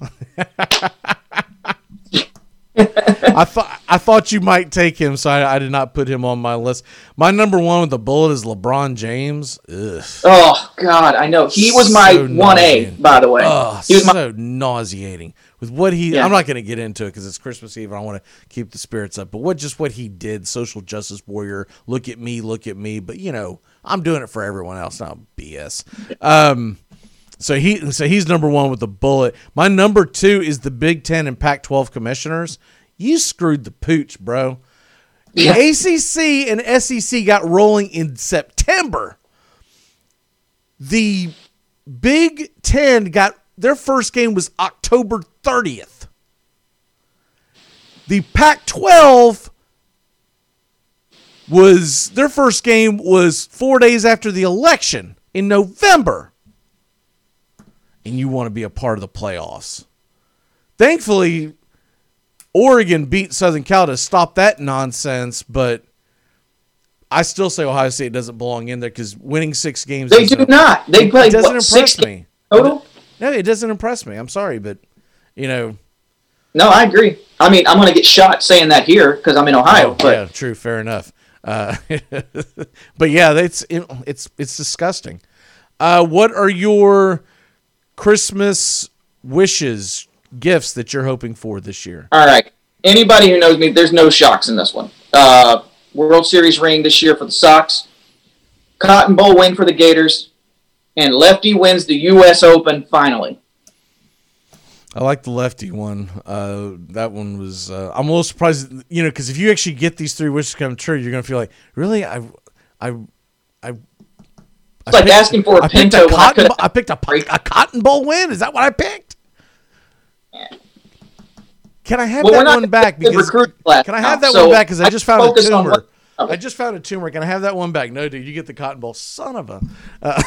I thought I thought you might take him, so I, I did not put him on my list. My number one with the bullet is LeBron James. Ugh. Oh God, I know he was my So one A, by the way. Oh, he was my so nauseating with what he. Yeah. I'm not going to get into it because it's Christmas Eve. and I want to keep the spirits up. But what just what he did, social justice warrior. Look at me, look at me. But you know, I'm doing it for everyone else. Not BS. Um, so he so he's number one with the bullet. My number two is the Big Ten and Pac-12 commissioners. You screwed the pooch, bro. The Yeah. ACC and SEC got rolling in September. The Big Ten got their first game was October 30th. The Pac 12 was their first game was four days after the election in November. And you want to be a part of the playoffs. Thankfully, Oregon beat Southern Cal to stop that nonsense, but I still say Ohio State doesn't belong in there because winning six games. They do not. They it played doesn't what, impress six me. total? No, it doesn't impress me. I'm sorry, but you know, No, I agree. I mean, I'm going to get shot saying that here because I'm in Ohio, but yeah, true, fair enough. Uh, but yeah, it's it's it's disgusting. Uh, what are your Christmas wishes, gifts that you're hoping for this year? all right. Anybody who knows me, there's no shocks in this one. Uh, World Series ring this year for the Sox, Cotton Bowl win for the Gators, and Lefty wins the U.S. Open finally. I like the lefty one. Uh, that one was. Uh, I'm a little surprised, you know, because if you actually get these three wishes come true, you're gonna feel like, really, I, I, I. It's like asking for a I picked Pinto a I cotton. could've- I picked a, a cotton bowl win. Is that what I picked? Can I have Well, that one back? Because can I have that so one back? Because I I just found a on tumor. what- I just found a tumor. Can I have that one back? No, dude, you get the cotton bowl. Son of a. Uh,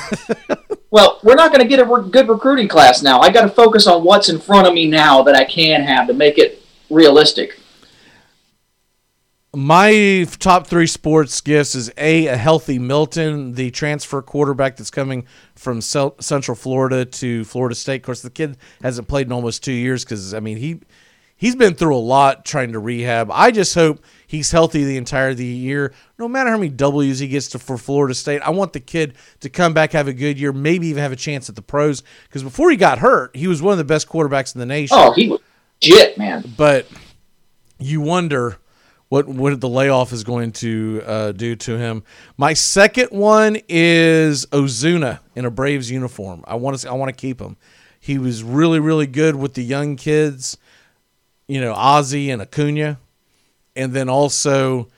Well, we're not going to get a re- good recruiting class now. I got to focus on what's in front of me now that I can have to make it realistic. My top three sports gifts is a a healthy Milton, the transfer quarterback that's coming from Central Florida to Florida State. Of course, the kid hasn't played in almost two years because I mean he he's been through a lot trying to rehab. I just hope he's healthy the entire the year, no matter how many W's he gets to for Florida State. I want the kid to come back, have a good year, maybe even have a chance at the pros. Because before he got hurt, he was one of the best quarterbacks in the nation Oh, he was legit, man. but you wonder what what the layoff is going to uh, do to him. My second one is Ozuna in a Braves uniform. I want to I want to keep him. He was really really good with the young kids, you know, Ozzy and Acuna, and then also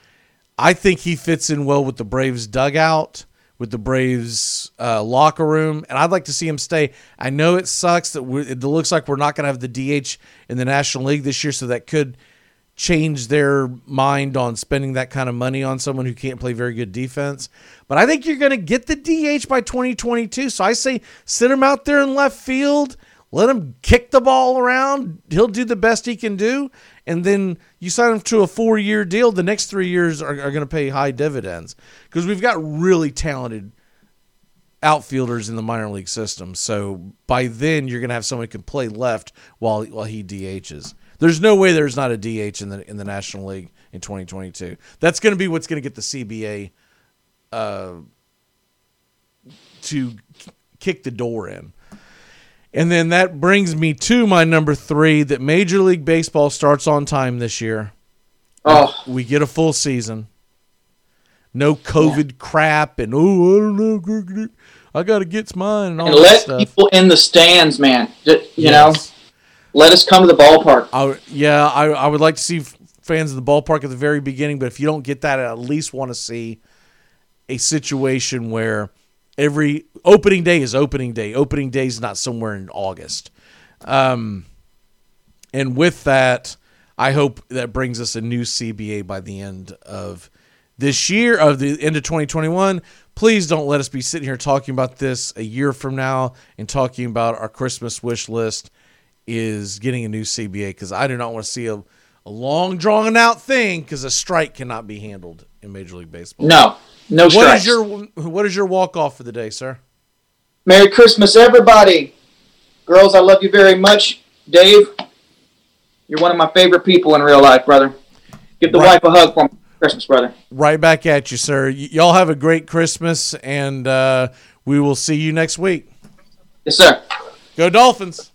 I think he fits in well with the Braves dugout. With the Braves uh, locker room, and I'd like to see him stay. I know it sucks that it looks like we're not going to have the DH in the National League this year, so that could change their mind on spending that kind of money on someone who can't play very good defense. But I think you're going to get the DH by 2022. So I say sit him out there in left field, let him kick the ball around. He'll do the best he can do. And then you sign them to a four year deal. The next three years are, are going to pay high dividends because we've got really talented outfielders in the minor league system. So by then you're going to have someone who can play left while while he DHs. There's no way there's not a DH in the in the National League in 2022. That's going to be what's going to get the CBA uh, to kick the door in. And then that brings me to my number three that Major League Baseball starts on time this year. Oh, We get a full season. No COVID crap and oh I don't know I gotta get mine and all and let stuff. people in the stands, man. You Yes. know, let us come to the ballpark. I, yeah, I, I would like to see fans in the ballpark at the very beginning, but if you don't get that, I at least want to see a situation where every opening day is opening day. Opening day is not somewhere in August. Um, and with that, I hope that brings us a new CBA by the end of this year, of the end of 2021. Please don't let us be sitting here talking about this a year from now and talking about our Christmas wish list is getting a new CBA because I do not want to see a, a long drawn out thing because a strike cannot be handled in Major League Baseball. No, no What strikes. is your what is your walk off for the day, sir? Merry Christmas, everybody. Girls, I love you very much. Dave, you're one of my favorite people in real life, brother. Give the Right. wife a hug for me. Christmas, brother. Right back at you, sir. Y- y'all have a great Christmas, and uh, we will see you next week. Yes, sir. Go Dolphins!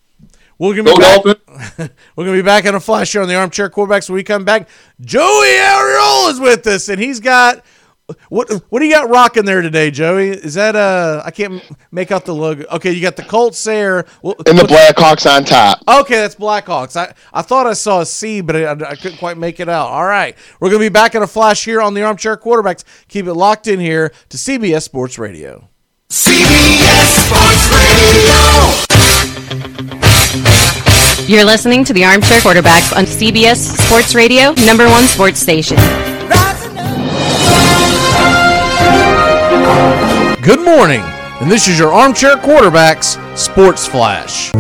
We're gonna be Go back. Dolphins. We're gonna be back on a flash here on the Armchair Quarterbacks. When we come back, Joey Ariel is with us, and he's got what? What do you got rocking there today, Joey? Is that uh? I can't make out the logo. Okay, you got the Colts there. Well, And the Blackhawks on top. Okay, that's Blackhawks. I, I thought I saw a C, but I, I couldn't quite make it out. All right. We're going to be back in a flash here on the Armchair Quarterbacks. Keep it locked in here to CBS Sports Radio. CBS Sports Radio. You're listening to the Armchair Quarterbacks on CBS Sports Radio, number one sports station. Good morning, and this is your Armchair Quarterbacks Sports Flash.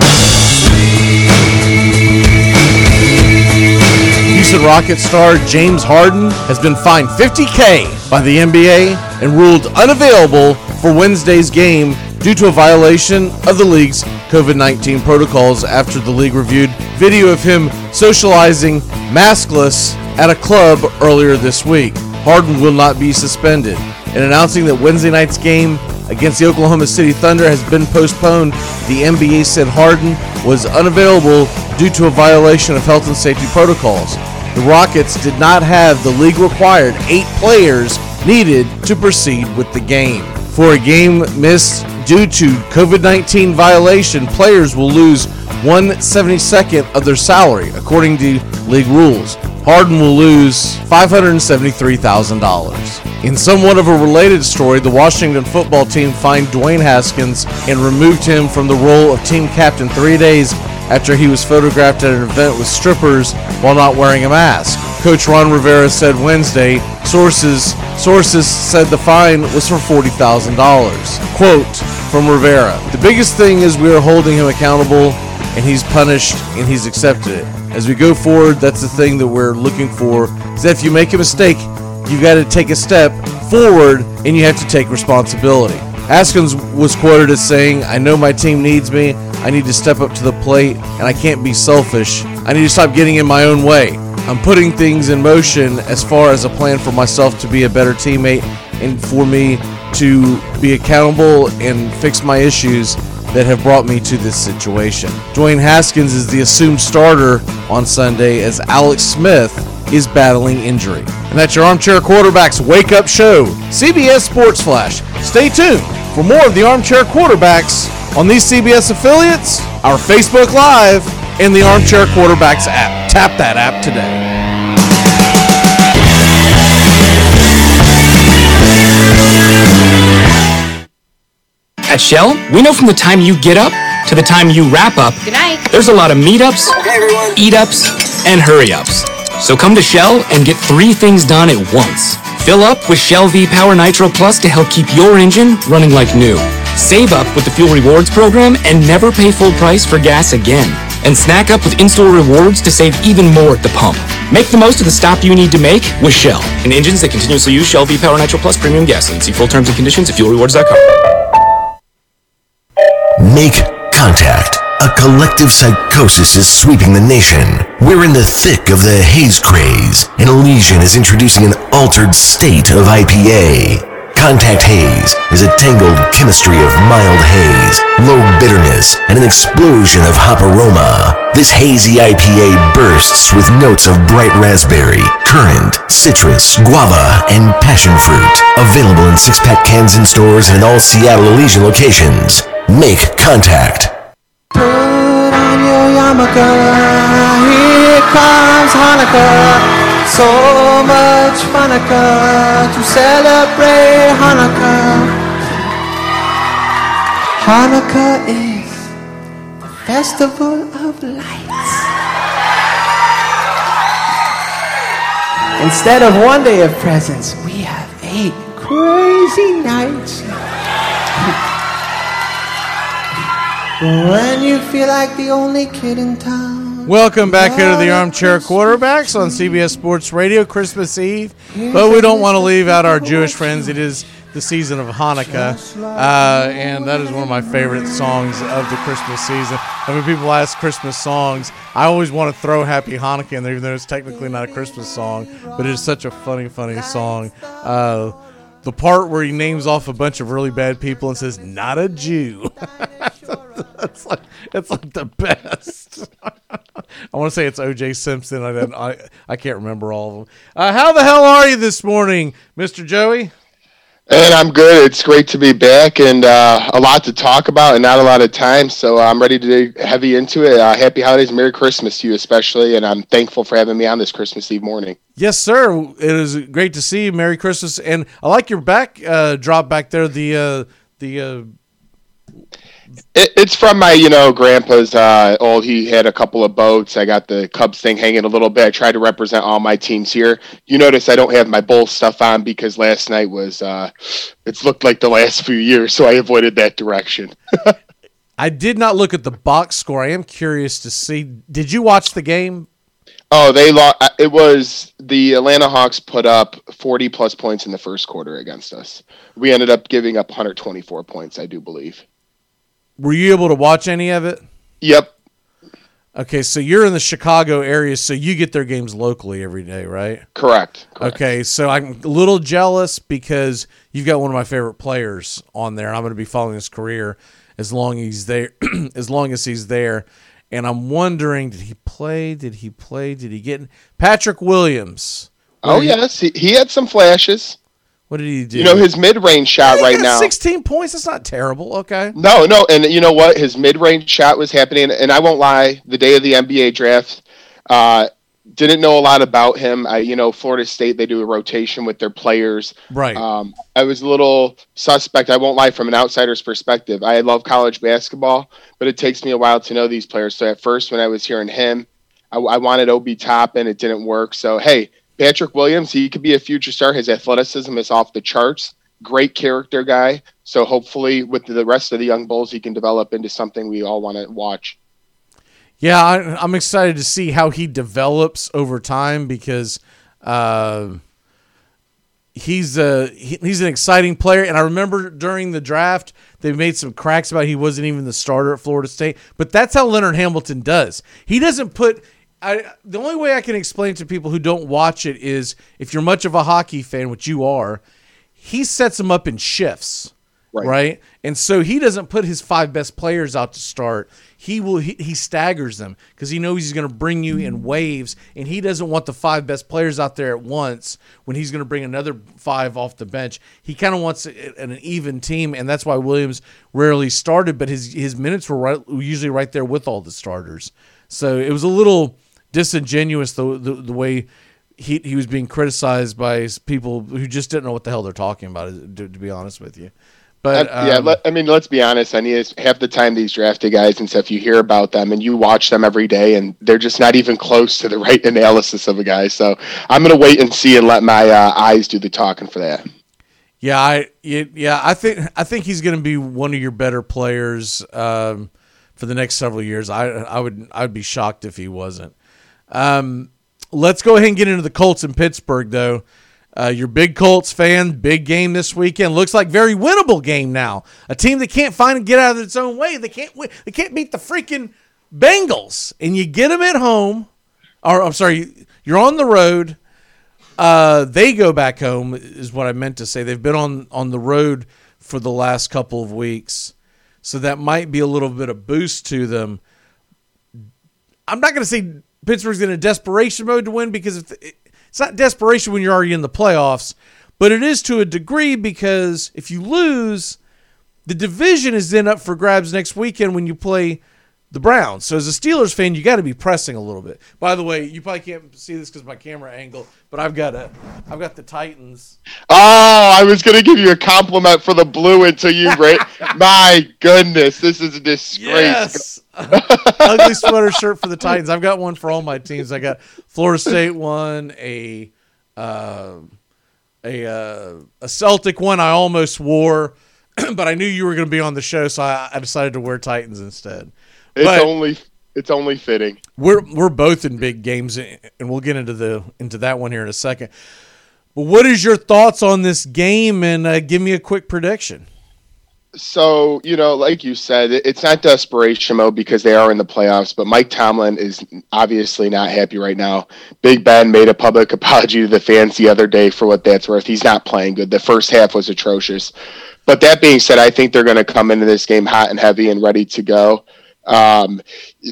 Houston Rocket star James Harden has been fined 50K by the NBA and ruled unavailable for Wednesday's game due to a violation of the league's COVID 19 protocols after the league reviewed video of him socializing maskless at a club earlier this week. Harden will not be suspended. In announcing that Wednesday night's game against the Oklahoma City Thunder has been postponed, the NBA said Harden was unavailable due to a violation of health and safety protocols. The Rockets did not have the league required eight players needed to proceed with the game. For a game missed due to COVID 19 violation, players will lose 172nd of their salary, according to league rules. Harden will lose $573,000. In somewhat of a related story, the Washington football team fined Dwayne Haskins and removed him from the role of team captain three days after he was photographed at an event with strippers while not wearing a mask. Coach Ron Rivera said Wednesday, sources sources said the fine was for $40,000. Quote from Rivera, "The biggest thing is we are holding him accountable and he's punished and he's accepted it. As we go forward, that's the thing that we're looking for. Is that if you make a mistake, you've got to take a step forward and you have to take responsibility. Haskins was quoted as saying, I know my team needs me. I need to step up to the plate and I can't be selfish. I need to stop getting in my own way. I'm putting things in motion as far as a plan for myself to be a better teammate and for me to be accountable and fix my issues that have brought me to this situation. Dwayne Haskins is the assumed starter on Sunday as Alex Smith is battling injury. And that's your Armchair Quarterbacks Wake Up Show, CBS Sports Flash. Stay tuned for more of the Armchair Quarterbacks on these CBS affiliates, our Facebook Live, and the Armchair Quarterbacks app. Tap that app today. At Shell, we know from the time you get up to the time you wrap up, Good night. there's a lot of meetups, eat ups, and hurry ups. So come to Shell and get three things done at once. Fill up with Shell V Power Nitro Plus to help keep your engine running like new. Save up with the Fuel Rewards program and never pay full price for gas again. And snack up with in-store rewards to save even more at the pump. Make the most of the stop you need to make with Shell. And engines that continuously use Shell V Power Nitro Plus premium gasoline. See full terms and conditions at fuelrewards.com. Make contact. A collective psychosis is sweeping the nation. We're in the thick of the haze craze, and Elysian is introducing an altered state of IPA. Contact Haze is a tangled chemistry of mild haze, low bitterness, and an explosion of hop aroma. This hazy IPA bursts with notes of bright raspberry, currant, citrus, guava, and passion fruit. Available in six-pack cans in stores and all Seattle Elysian locations. Make contact. Put on your yarmulke, here comes Hanukkah. So much Hanukkah to celebrate Hanukkah. Hanukkah is the festival of lights. Instead of one day of presents, we have eight crazy nights. When you feel like the only kid in town. Welcome back here to the Armchair Quarterbacks on CBS Sports Radio, Christmas Eve. But we don't want to leave out our Jewish friends. It is the season of Hanukkah, uh, and that is one of my favorite songs of the Christmas season. And when people ask Christmas songs, I always want to throw Happy Hanukkah in there, even though it's technically not a Christmas song, but it is such a funny, funny song. Uh, the part where he names off a bunch of really bad people and says, "Not a Jew." that's like it's like the best. I want to say it's O.J. Simpson. I don't, I I can't remember all of them. Uh, how the hell are you this morning, Mister Joey? And I'm good. It's great to be back and uh, a lot to talk about and not a lot of time. So I'm ready to dig heavy into it. Uh, happy holidays, Merry Christmas to you, especially. And I'm thankful for having me on this Christmas Eve morning. Yes, sir. It is great to see you. Merry Christmas, and I like your back uh, drop back there. The uh, the uh, It, it's from my, you know, grandpa's uh, old. He had a couple of boats. I got the Cubs thing hanging a little bit. I try to represent all my teams here. You notice I don't have my Bulls stuff on because last night was, uh, it's looked like the last few years, so I avoided that direction. I did not look at the box score. I am curious to see. Did you watch the game? Oh, they lost. It was the Atlanta Hawks put up 40 plus points in the first quarter against us. We ended up giving up 124 points, I do believe. Were you able to watch any of it? Yep. Okay, so you're in the Chicago area, so you get their games locally every day, right? Correct. Okay, so I'm a little jealous because you've got one of my favorite players on there, and I'm going to be following his career as long as he's there. as long as he's there, and I'm wondering, did he play? Did he play? Did he get Patrick Williams? Oh, yes. He, he had some flashes. What did he do? You know, his mid range shot right now. 16 points. That's not terrible. Okay. No, no, and you know what? His mid-range shot was happening, and I won't lie. The day of the NBA draft, uh, didn't know a lot about him. I, you know, Florida State they do a rotation with their players. Right. Um, I was a little suspect. I won't lie from an outsider's perspective. I love college basketball, but it takes me a while to know these players. So at first, when I was hearing him, I, I wanted Obi Toppin. It didn't work. So hey, Patrick Williams, he could be a future star. His athleticism is off the charts. Great character guy. So hopefully, with the rest of the young bulls, he can develop into something we all want to watch. Yeah, I, I'm excited to see how he develops over time because uh, he's a he, he's an exciting player. And I remember during the draft they made some cracks about he wasn't even the starter at Florida State. But that's how Leonard Hamilton does. He doesn't put. I, the only way I can explain to people who don't watch it is if you're much of a hockey fan, which you are, he sets them up in shifts right. And so he doesn't put his five best players out to start. He will he, he staggers them because he knows he's going to bring you in waves, and he doesn't want the five best players out there at once when he's going to bring another five off the bench. He kind of wants a- an even team, and that's why Williams rarely started, but his his minutes were right, usually right there with all the starters. So it was a little disingenuous the the, the way. He, he was being criticized by people who just didn't know what the hell they're talking about. To, to be honest with you, but Uh, yeah, um, let, I mean, let's be honest. I mean, half the time these drafted guys and stuff, you hear about them and you watch them every day, and they're just not even close to the right analysis of a guy. So I'm gonna wait and see and let my uh, eyes do the talking for that. Yeah, I yeah, I think I think he's going to be one of your better players um, for the next several years. I I would I'd be shocked if he wasn't. Um, let's go ahead and get into the Colts in Pittsburgh, though. Uh, your big Colts fan, big game this weekend. Looks like very winnable game now. A team that can't find and get out of its own way. They can't win. They can't beat the freaking Bengals, and you get them at home. Or I'm sorry, you're on the road. Uh, they go back home is what I meant to say. They've been on on the road for the last couple of weeks, so that might be a little bit of boost to them. I'm not going to say Pittsburgh's in a desperation mode to win because it's not desperation when you're already in the playoffs, but it is to a degree because if you lose, the division is then up for grabs next weekend when you play the Browns. So as a Steelers fan, you got to be pressing a little bit. By the way, you probably can't see this because my camera angle, but I've got a, I've got the Titans. Oh, I was gonna give you a compliment for the blue until you rate. my goodness, this is a disgrace. Yes. Ugly sweater shirt for the Titans. I've got one for all my teams. I got Florida State one, a uh, a uh, a Celtic one. I almost wore, but I knew you were going to be on the show, so I, I decided to wear Titans instead. It's But- only it's only fitting. we're we're both in big games, and we'll get into the into that one here in a second. But what is your thoughts on this game? And uh, give me a quick prediction. So, you know, like you said, it's not desperation mode because they are in the playoffs, but Mike Tomlin is obviously not happy right now. Big Ben made a public apology to the fans the other day for what that's worth. He's not playing good. The first half was atrocious. But that being said, I think they're going to come into this game hot and heavy and ready to go. Um,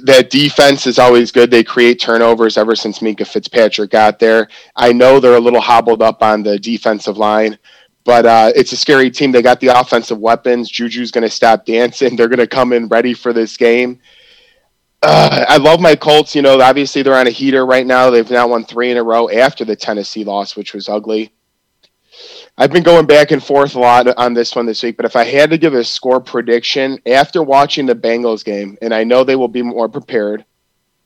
that defense is always good. They create turnovers ever since Minkah Fitzpatrick got there. I know they're a little hobbled up on the defensive line, but uh, it's a scary team. They got the offensive weapons. Juju's going to stop dancing. They're going to come in ready for this game. Uh, I love my Colts. You know, obviously they're on a heater right now. They've now won three in a row after the Tennessee loss, which was ugly. I've been going back and forth a lot on this one this week, but if I had to give a score prediction after watching the Bengals game, and I know they will be more prepared,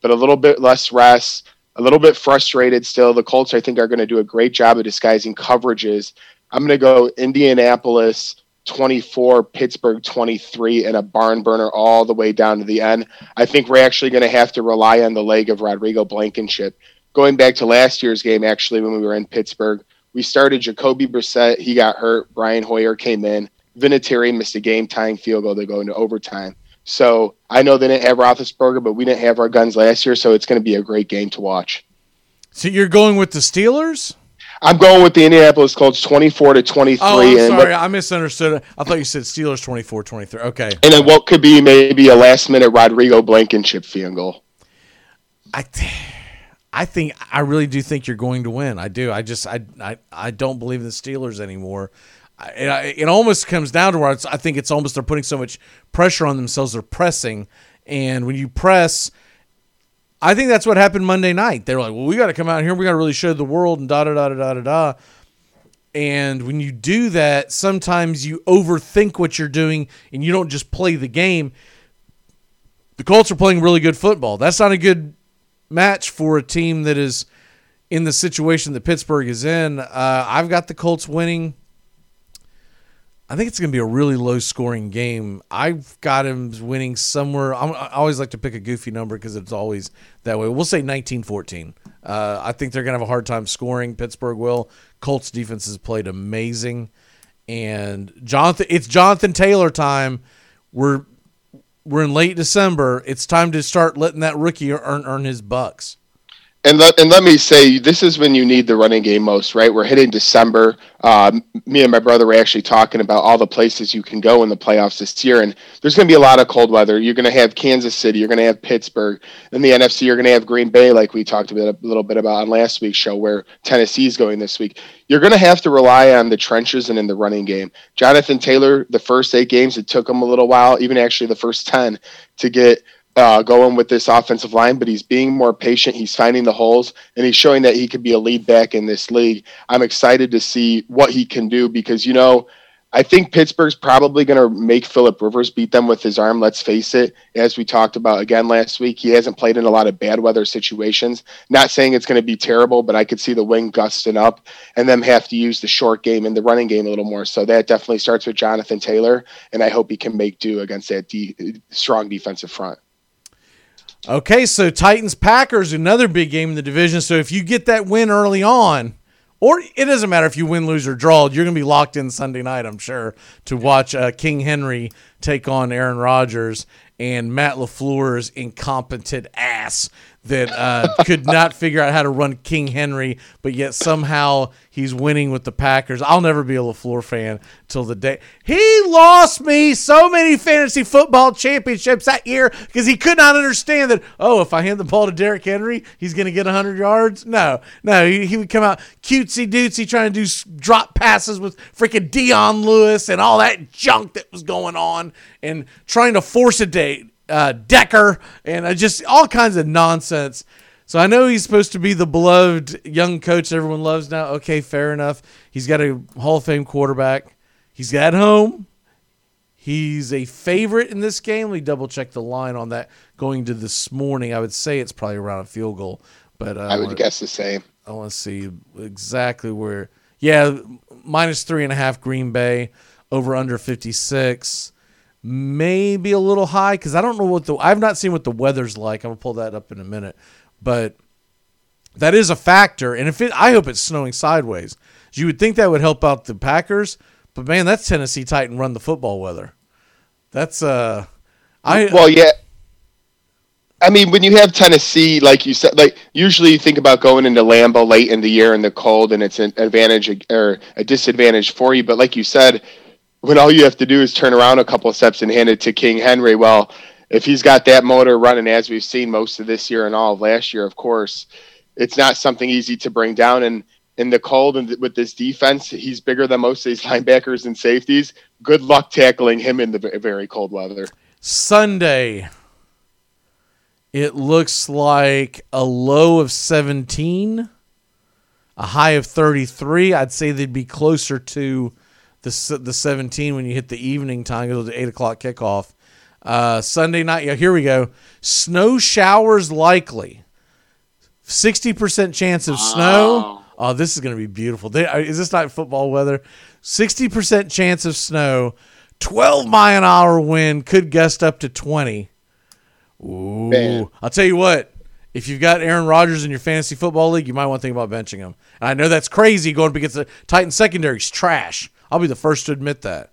but a little bit less rest, a little bit frustrated still. The Colts, I think, are going to do a great job of disguising coverages. I'm going to go Indianapolis 24, Pittsburgh 23, and a barn burner all the way down to the end. I think we're actually going to have to rely on the leg of Rodrigo Blankenship going back to last year's game, actually, when we were in Pittsburgh, we started Jacoby Brissett. He got hurt. Brian Hoyer came in. Vinatieri missed a game tying field goal to go into overtime. So I know they didn't have Roethlisberger, but we didn't have our guns last year, so it's going to be a great game to watch. So you're going with the Steelers? I'm going with the Indianapolis Colts 24 to 23. Oh, I'm sorry. what- I misunderstood. I thought you said Steelers 24 23. Okay. and then what could be maybe a last minute Rodrigo Blankenship field goal. I, I think I really do think you're going to win. I do. I just I I, I don't believe in the Steelers anymore. I, it, it almost comes down to where I think it's almost they're putting so much pressure on themselves. They're pressing, and when you press, I think that's what happened Monday night. They were like, "Well, we got to come out here. We got to really show the world." And da da da da da da. And when you do that, sometimes you overthink what you're doing, and you don't just play the game. The Colts are playing really good football. That's not a good match for a team that is in the situation that Pittsburgh is in. Uh, I've got the Colts winning. I think it's going to be a really low scoring game. I've got him winning somewhere. I'm, I always like to pick a goofy number because it's always that way. We'll say 19 14. Uh, I think they're going to have a hard time scoring. Pittsburgh will. Colts defense has played amazing. And Jonathan, it's Jonathan Taylor time. We're we're in late December. It's time to start letting that rookie earn earn his bucks. And let, and let me say, this is when you need the running game most, right? We're hitting December. Um, me and my brother were actually talking about all the places you can go in the playoffs this year. And there's going to be a lot of cold weather. You're going to have Kansas City. You're going to have Pittsburgh. In the NFC, you're going to have Green Bay, like we talked a, a little bit about on last week's show, where Tennessee's going this week. You're going to have to rely on the trenches and in the running game. Jonathan Taylor, the first eight games, it took him a little while, even actually the first 10, to get uh, going with this offensive line, but he's being more patient. He's finding the holes, and he's showing that he could be a lead back in this league. I'm excited to see what he can do because, you know, I think Pittsburgh's probably going to make Philip Rivers beat them with his arm. Let's face it. As we talked about again last week, he hasn't played in a lot of bad weather situations. Not saying it's going to be terrible, but I could see the wind gusting up and them have to use the short game and the running game a little more. So that definitely starts with Jonathan Taylor, and I hope he can make do against that de- strong defensive front. Okay, so Titans Packers, another big game in the division. So if you get that win early on, or it doesn't matter if you win, lose, or draw, you're going to be locked in Sunday night, I'm sure, to watch uh, King Henry take on Aaron Rodgers and Matt LaFleur's incompetent ass that uh, could not figure out how to run King Henry, but yet somehow he's winning with the Packers. I'll never be a LaFleur fan till the day. He lost me so many fantasy football championships that year because he could not understand that, oh, if I hand the ball to Derrick Henry, he's going to get 100 yards. No, no, he, he would come out cutesy dootsy trying to do drop passes with freaking Dion Lewis and all that junk that was going on and trying to force a date uh, Decker and uh, just all kinds of nonsense. So I know he's supposed to be the beloved young coach everyone loves now. Okay, fair enough. He's got a Hall of Fame quarterback. He's at home. He's a favorite in this game. We double checked the line on that going to this morning. I would say it's probably around a field goal, but uh, I would wanna- guess the same. I want to see exactly where. Yeah, minus three and a half Green Bay, over under 56. Maybe a little high because I don't know what the. I've not seen what the weather's like. I'm gonna pull that up in a minute, but that is a factor. And if it, I hope it's snowing sideways. You would think that would help out the Packers, but man, that's Tennessee Titan run the football weather. That's uh, I well, yeah. I mean, when you have Tennessee, like you said, like usually you think about going into Lambeau late in the year in the cold, and it's an advantage or a disadvantage for you. But like you said, when all you have to do is turn around a couple of steps and hand it to King Henry, well, if he's got that motor running as we've seen most of this year and all of last year, of course, it's not something easy to bring down. And in the cold and with this defense, he's bigger than most of these linebackers and safeties. Good luck tackling him in the very cold weather. Sunday, it looks like a low of 17, a high of 33. I'd say they'd be closer to the the 17 when you hit the evening time, go to the 8 o'clock kickoff. Uh, Sunday night, yeah, here we go. Snow showers likely. 60% chance of snow. Oh, this is going to be beautiful. They, uh, is this not football weather? 60% chance of snow. 12 mile an hour wind could gust up to 20. Ooh. Man. I'll tell you what. if you've got Aaron Rodgers in your fantasy football league, you might want to think about benching him. And I know that's crazy going up against the Titan secondary. secondary's trash. I'll be the first to admit that.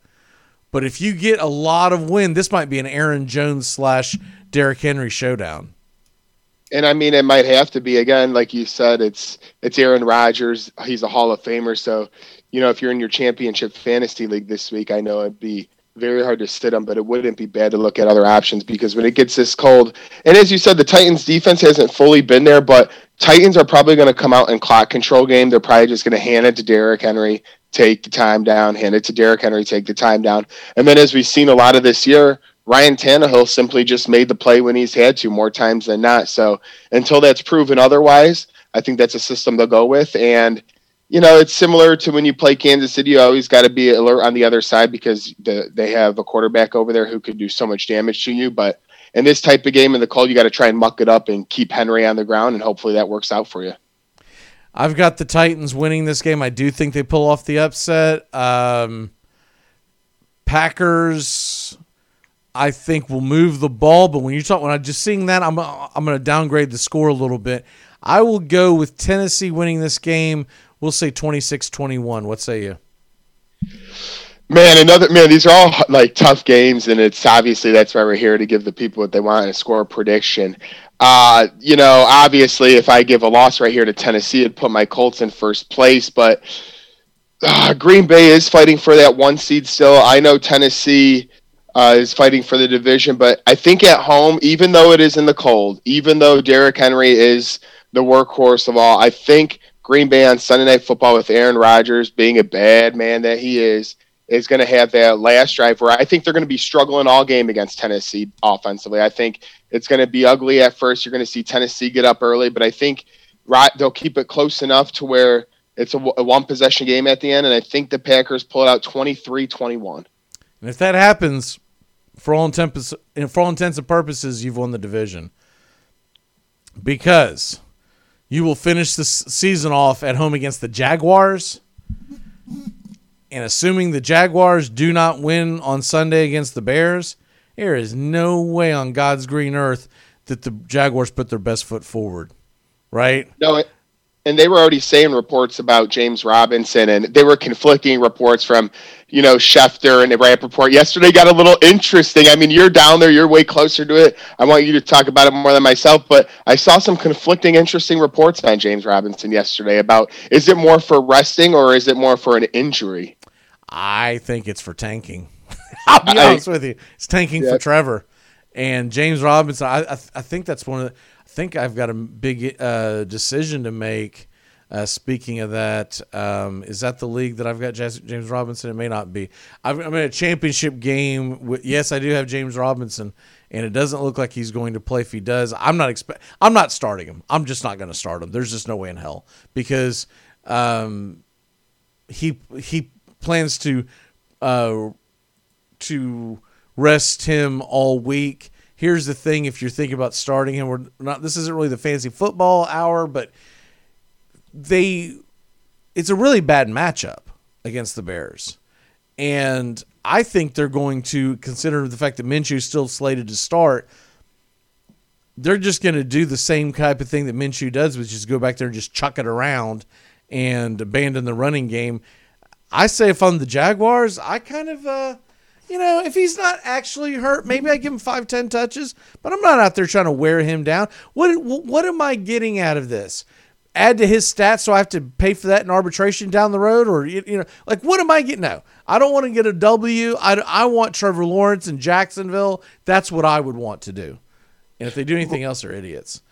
But if you get a lot of wind, this might be an Aaron Jones slash Derrick Henry showdown. And I mean, it might have to be again, like you said, it's it's Aaron Rodgers. He's a Hall of Famer, so you know if you're in your championship fantasy league this week, I know it'd be very hard to sit him, but it wouldn't be bad to look at other options because when it gets this cold, and as you said, the Titans defense hasn't fully been there, but Titans are probably going to come out in clock control game. They're probably just going to hand it to Derrick Henry, take the time down, hand it to Derrick Henry, take the time down. And then as we've seen a lot of this year, Ryan Tannehill simply just made the play when he's had to more times than not. So until that's proven otherwise, I think that's a system they'll go with. And you know, it's similar to when you play Kansas City. You always got to be alert on the other side because the, they have a quarterback over there who could do so much damage to you. But in this type of game in the cold, you got to try and muck it up and keep Henry on the ground, and hopefully that works out for you. I've got the Titans winning this game. I do think they pull off the upset. Um, Packers, I think will move the ball, but when you talk, when I just seeing that, I'm I'm going to downgrade the score a little bit. I will go with Tennessee winning this game. We'll say 26-21. What say you? Man, another man. These are all like tough games, and it's obviously that's why we're here to give the people what they want and score prediction. Uh, you know, obviously, if I give a loss right here to Tennessee, it'd put my Colts in first place. But uh, Green Bay is fighting for that one seed still. I know Tennessee uh, is fighting for the division, but I think at home, even though it is in the cold, even though Derrick Henry is the workhorse of all, I think Green Bay on Sunday Night Football with Aaron Rodgers being a bad man that he is is going to have that last drive where I think they're going to be struggling all game against Tennessee offensively. I think it's going to be ugly at first. You're going to see Tennessee get up early, but I think they'll keep it close enough to where it's a, one possession game at the end, and I think the Packers pull it out 23-21. And if that happens, for all intents for all intents and purposes, you've won the division because you will finish the season off at home against the Jaguars. And assuming the Jaguars do not win on Sunday against the Bears, there is no way on God's green earth that the Jaguars put their best foot forward. Right? No, and they were already saying reports about James Robinson, and they were conflicting reports from, you know, Schefter and the Rapoport. Yesterday got a little interesting. I mean, you're down there, you're way closer to it. I want you to talk about it more than myself, but I saw some conflicting, interesting reports on James Robinson yesterday about is it more for resting or is it more for an injury? I think it's for tanking. I'll be I, honest with you, it's tanking yeah. for Trevor and James Robinson. I, I, I think that's one of the think I've got a big uh, decision to make. Uh, speaking of that, um, is that the league that I've got James Robinson? It may not be. I'm, I'm in a championship game. With, yes, I do have James Robinson, and it doesn't look like he's going to play. If he does, I'm not expect. I'm not starting him. I'm just not going to start him. There's just no way in hell because um, he he plans to uh, to rest him all week here's the thing: if you're thinking about starting him, we're not. This isn't really the fancy football hour, but they, it's a really bad matchup against the Bears, and I think they're going to consider the fact that Minshew is still slated to start. They're just going to do the same type of thing that Minshew does, which is go back there and just chuck it around and abandon the running game. I say if I'm the Jaguars, I kind of uh, you know, if he's not actually hurt, maybe I give him five, ten touches, but I'm not out there trying to wear him down. What what am I getting out of this? Add to his stats so I have to pay for that in arbitration down the road, or you know, like what am I getting? No, I don't want to get a W. I I want Trevor Lawrence in Jacksonville. That's what I would want to do. And if they do anything else, they're idiots.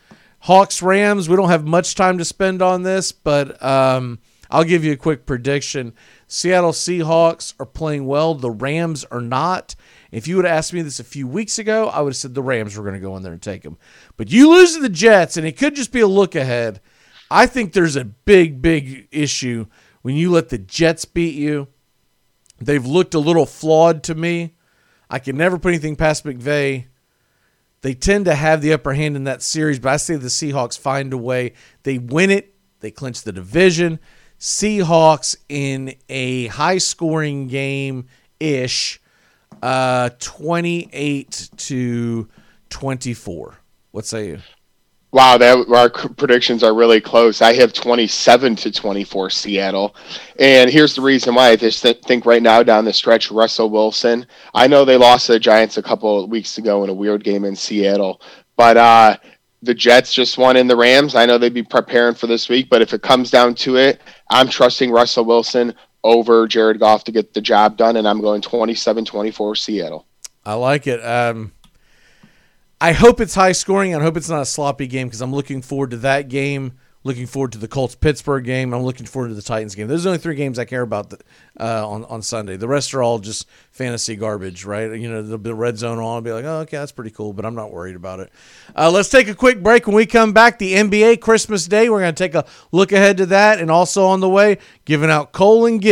Hawks Rams. We don't have much time to spend on this, but um, I'll give you a quick prediction. Seattle Seahawks are playing well. The Rams are not. If you would have asked me this a few weeks ago, I would have said the Rams were going to go in there and take them. But you lose to the Jets, and it could just be a look ahead. I think there's a big, big issue when you let the Jets beat you. They've looked a little flawed to me. I can never put anything past McVay. They tend to have the upper hand in that series, but I say the Seahawks find a way. They win it, they clinch the division. Seahawks in a high scoring game ish, uh, 28 to 24. What say you? Wow, that our predictions are really close. I have 27 to 24 Seattle. And here's the reason why. I just think right now down the stretch, Russell Wilson. I know they lost to the Giants a couple of weeks ago in a weird game in Seattle, but uh, the Jets just won in the Rams. I know they'd be preparing for this week, but if it comes down to it, I'm trusting Russell Wilson over Jared Goff to get the job done, and I'm going 27 24 Seattle. I like it. Um, I hope it's high scoring. I hope it's not a sloppy game because I'm looking forward to that game. Looking forward to the Colts Pittsburgh game. I'm looking forward to the Titans game. Those are the only three games I care about that, uh, on on Sunday. The rest are all just fantasy garbage, right? You know, the, the red zone on. I'll be like, oh, okay, that's pretty cool, but I'm not worried about it. Uh, let's take a quick break. When we come back, the NBA Christmas Day. We're going to take a look ahead to that, and also on the way, giving out coal and Gibb.